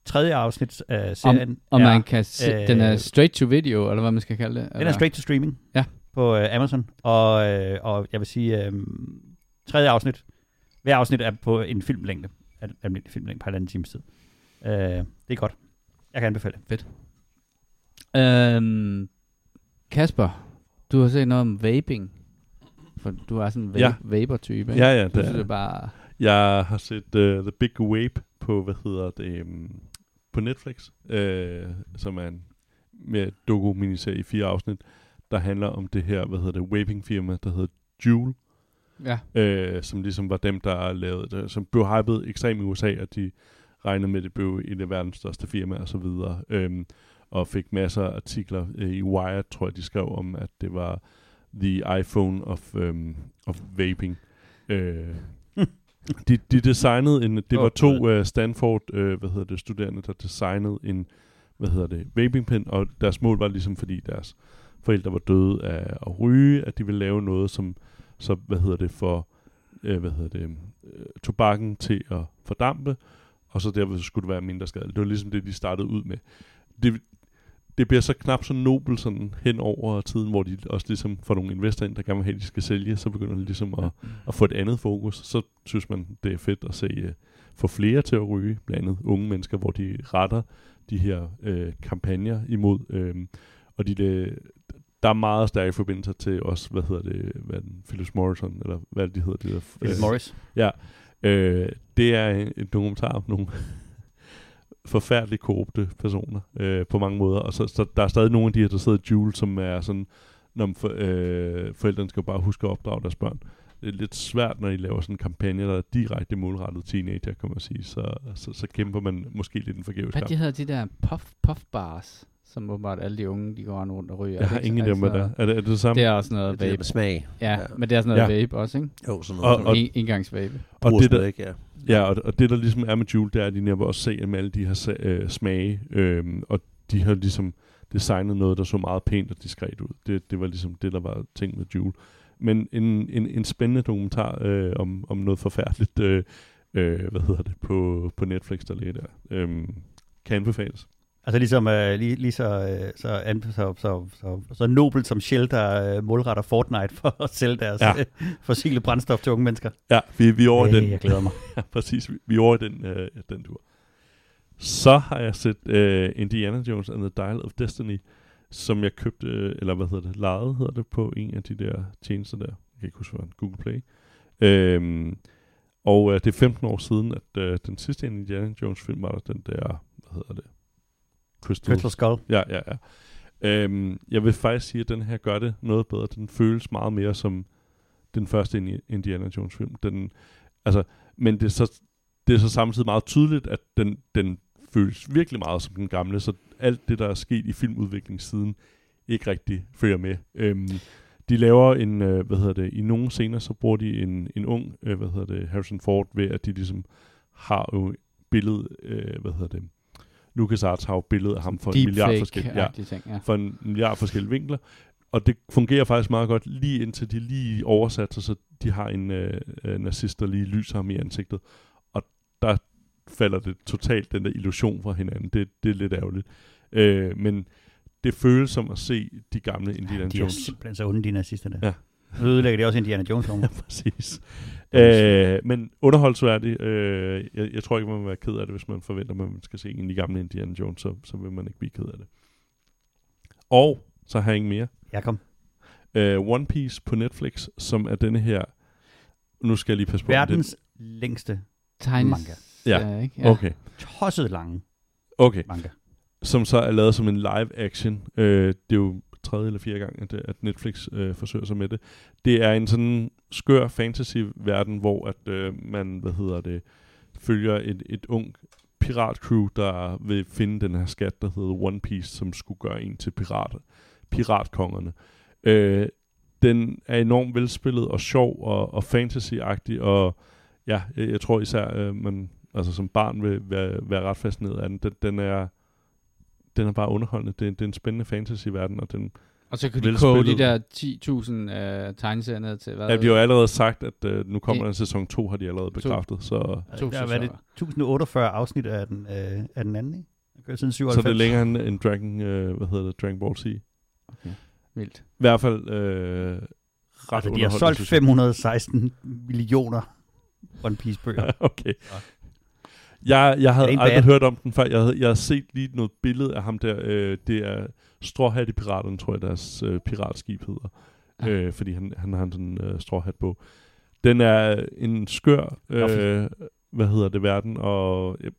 Tredje afsnit af serien Og er, man kan se, øh, den er straight to video, eller hvad man skal kalde det. den er straight to streaming Ja. på øh, Amazon. Og, øh, og jeg vil sige, øh, tredje afsnit, hver afsnit er på en filmlængde. Al- Almindelig filmlængde på halvanden times tid. Øh, det er godt. Jeg kan anbefale det. Øhm, Kasper, du har set noget om vaping. For du er sådan en vape, Ja. vapor-type, ikke? Ja, ja, Du det synes, er det bare... Jeg har set uh, The Big Vape på, hvad hedder det, um, på Netflix, uh, som er en med doku-miniserie i fire afsnit, der handler om det her, hvad hedder det, vaping-firma, der hedder Juul, Ja. øh, som ligesom var dem, der lavede det, som blev hypet ekstremt i USA, at de regnede med, at det blev et af verdens største firmaer og så videre, øhm, og fik masser af artikler øh, i Wired, tror jeg, de skrev om, at det var the iPhone of, øhm, of vaping. Øh, de, de designede en, det var to øh, Stanford, øh, hvad hedder det, studerende, der designede en, hvad hedder det, vapingpen, og deres mål var ligesom, fordi deres forældre var døde af at ryge, at de ville lave noget, som så, hvad hedder det, for, øh, hvad hedder det, øh, tobakken til at fordampe, og så derved skulle det være mindre skadeligt. Det var ligesom det, de startede ud med. Det, det bliver så knap så nobel sådan hen over tiden, hvor de også ligesom får nogle investorer ind, der gerne vil have, at de skal sælge, så begynder de ligesom at, at få et andet fokus. Så synes man, det er fedt at se, uh, få flere til at ryge, blandt andet unge mennesker, hvor de retter de her øh, kampagner imod. Øh, og de, de, der er meget stærke forbindelser til også, hvad hedder det, hvad den, Phyllis Morrison, eller hvad de hedder? Det der, Philip øh, Morris. Ja, øh, det er en, en dokumentar om nogle forfærdeligt korrupte personer øh, på mange måder. Og så, så der er stadig nogle af de her, der sidder i Jule, som er sådan, når for, øh, forældrene skal bare huske at opdrage deres børn. Det er lidt svært, når I laver sådan en kampagne, der er direkte målrettet teenager, kan man sige. Så, så, så kæmper man måske lidt en forgæves Hvad de hedder de der puff, puff bars, som åbenbart alle de unge, de går rundt og ryger. Jeg har ingen idé om, hvad det er. Er det, er det det samme? Det er også noget Det er vape. med smag. Ja, Ja. men det er sådan noget Ja. vape også, ikke? Jo, sådan Og- noget. og- En, engangsvape. og det, der, ikke, ja. Ja, og, og det der ligesom er med Jule, det er, at de netop også ser med alle de her øh, smage, øhm, og de har ligesom designet noget, der så meget pænt og diskret ud. Det, det var ligesom det, der var ting med Jule. Men en, en, en spændende dokumentar øh, om, om noget forfærdeligt. Øh, øh, hvad hedder det, på, på Netflix, der ligger der. Øhm, kan anbefales. Altså ligesom øh, lige, lige så, øh, så, så, så, så, så nobelt som Shell, der øh, målretter Fortnite for at sælge deres Ja. øh, fossile brændstof til unge mennesker. Ja, vi, vi er over Øh, den. Jeg glæder mig. Ja, præcis. Vi- Vi er over den, øh, den tur. Så har jeg set øh, Indiana Jones and the Dial of Destiny, som jeg købte, øh, eller hvad hedder det, lejet hedder det, på en af de der tjenester der. Jeg kan ikke huske, hvad Google Play. Øhm, og øh, det er 15 år siden, at øh, den sidste Indiana Jones film var der den der, hvad hedder det? Crystal, Crystal Skull. Ja, ja, ja. Øhm, jeg vil faktisk sige, at den her gør det noget bedre. Den føles meget mere som den første Indi- Indiana Jones film. Den, altså, men det er, så, det er så samtidig meget tydeligt, at den, den føles virkelig meget som den gamle, så alt det, der er sket i filmudviklingssiden, ikke rigtig følger med. Øhm, de laver en, øh, hvad hedder det, i nogle scener, så bruger de en, en ung, øh, hvad hedder det, Harrison Ford, ved at de ligesom har jo billedet, øh, hvad hedder det, LucasArts har jo billedet af ham for en milliard forskellige, ja, ting, ja. for en milliard forskellige vinkler. Og det fungerer faktisk meget godt, lige indtil de lige oversat sig, så de har en øh, øh, nazist, der lige lyser ham i ansigtet. Og der falder det totalt den der illusion fra hinanden. Det, det er lidt ærgerligt. Øh, men det føles som at se de gamle Indiana De er Jones. simpelthen så onde, de nazister der. Ja. Nu ødelægger de også Indiana Jones mig. Præcis. Øh, men underholdsværdig. Øh, jeg, jeg tror ikke, man vil være ked af det, hvis man forventer, at man skal se en af de gamle Indiana Jones, så, så vil man ikke blive ked af det. Og så har jeg ikke mere. Ja, kom. Øh, One Piece på Netflix, som er denne her... Nu skal jeg lige passe på. Verdens længste Tegnes, Manga. Ja. ja. Ikke? Den, okay, tosset lange okay. manga. Som så er lavet som en live action. Øh, det er jo tredje eller fjerde gang, at, at Netflix øh, forsøger sig med det. Det er en sådan skør fantasy-verden, hvor at øh, man, hvad hedder det, følger et, et ung piratcrew, der vil finde den her skat, der hedder One Piece, som skulle gøre en til pirat, piratkongerne. Øh, den er enormt velspillet og sjov og, og fantasy-agtig, og ja, jeg, jeg tror især, øh, man altså som barn vil være, være ret fascineret af den. Den, den er den er bare underholdende. Det, det er en spændende fantasy-verden, og den, og så kan de koge de der 10.000 øh, tegneserier ned til, hvad? ja, vi har jo allerede sagt, at øh, nu kommer En- der en sæson 2, har de allerede bekræftet, så, To der er hvad er det, sæsoner. 1048 afsnit af den, øh, af den anden, ikke? Jeg kører siden så 97. det er længere end, end Dragon, øh, hvad hedder det, Dragon Ball Z. I Vildt. hvert fald øh, ret Altså, de har solgt synes jeg. 516 millioner One Piece bøger. okay. Jeg, jeg havde aldrig bad. hørt om den før. Jeg havde, jeg havde set lige noget billede af ham der. Øh, det er Stråhat i Piraterne, tror jeg, deres øh, piratskib hedder. Ja. Øh, fordi han, han har en sådan øh, stråhat på. Den er en skør, øh, hvad hedder det, verden, og øh,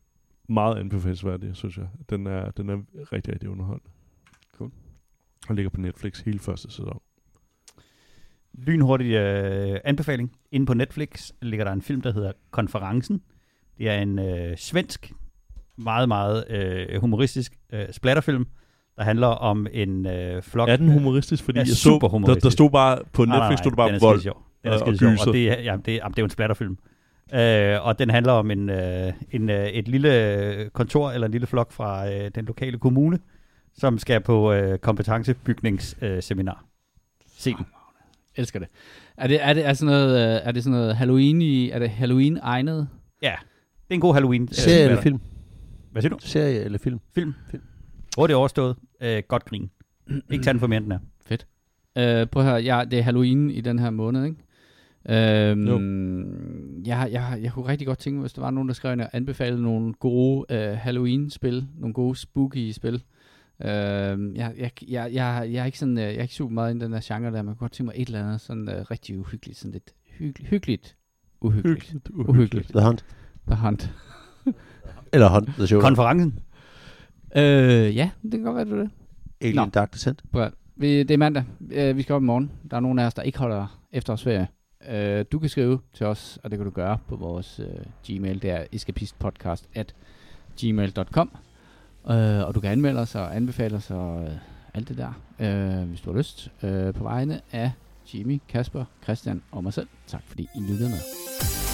meget anbefalesværdig, synes jeg. Den er, den er rigtig, rigtig underholdende. Cool. Og ligger på Netflix hele første sæson. Lynhurtig øh, anbefaling. Inde på Netflix ligger der en film, der hedder Konferencen. Det er en øh, svensk, meget, meget øh, humoristisk øh, splatterfilm, der handler om en øh, flok... Er den humoristisk? Fordi Ja, jeg super der, humoristisk. der stod bare, på Nej, Netflix nej, stod der bare vold. skide sjov. Den er og- og sjov, og det er, ja, det, er, jamen, det er jo en splatterfilm. Øh, og den handler om en, øh, en, øh, et lille kontor eller en lille flok fra øh, den lokale kommune, som skal på øh, kompetencebygningsseminar. Øh. Se den. Elsker det. Er det, er det, er sådan noget, øh, er det sådan noget Halloween i, er det Halloween egnet? Ja, det er en god Halloween. øh, Serie eller film? Hvad siger du? Serie eller film? Film. Film. Hurtigt overstået. Øh, godt grin. Ikke tage den for mere, den er. Øh, prøv at høre, ja, det er Halloween i den her måned, ikke? Øhm, jeg, jeg, jeg kunne rigtig godt tænke mig, hvis der var nogen, der skrev ind og anbefalede nogle gode øh, Halloween-spil, nogle gode spooky-spil. Øhm, jeg, jeg, jeg, jeg, jeg, er ikke sådan, øh, jeg er ikke super meget i den der genre der, man kunne godt tænke mig et eller andet sådan øh, rigtig uhyggeligt, sådan lidt hyggeligt, hyggeligt, uhyggeligt. Hyggeligt, Uhyggeligt. The Hunt. The Hunt. Eller Hunt the Show. Konferencen. Øh, ja, det kan godt være, det er det. Alien Nå. Dark Descent. Prøv vi, det er mandag. Øh, vi skal op i morgen. Der er nogen af os, der ikke holder efterårsferie. Øh, du kan skrive til os, og det kan du gøre på vores øh, Gmail. Det er escapistpodcast at gmail.com. Øh, og du kan anmelde os og anbefale os og øh, alt det der, øh, hvis du har lyst. Øh, på vegne af Jimmy, Kasper, Christian og mig selv. Tak fordi I lyttede med.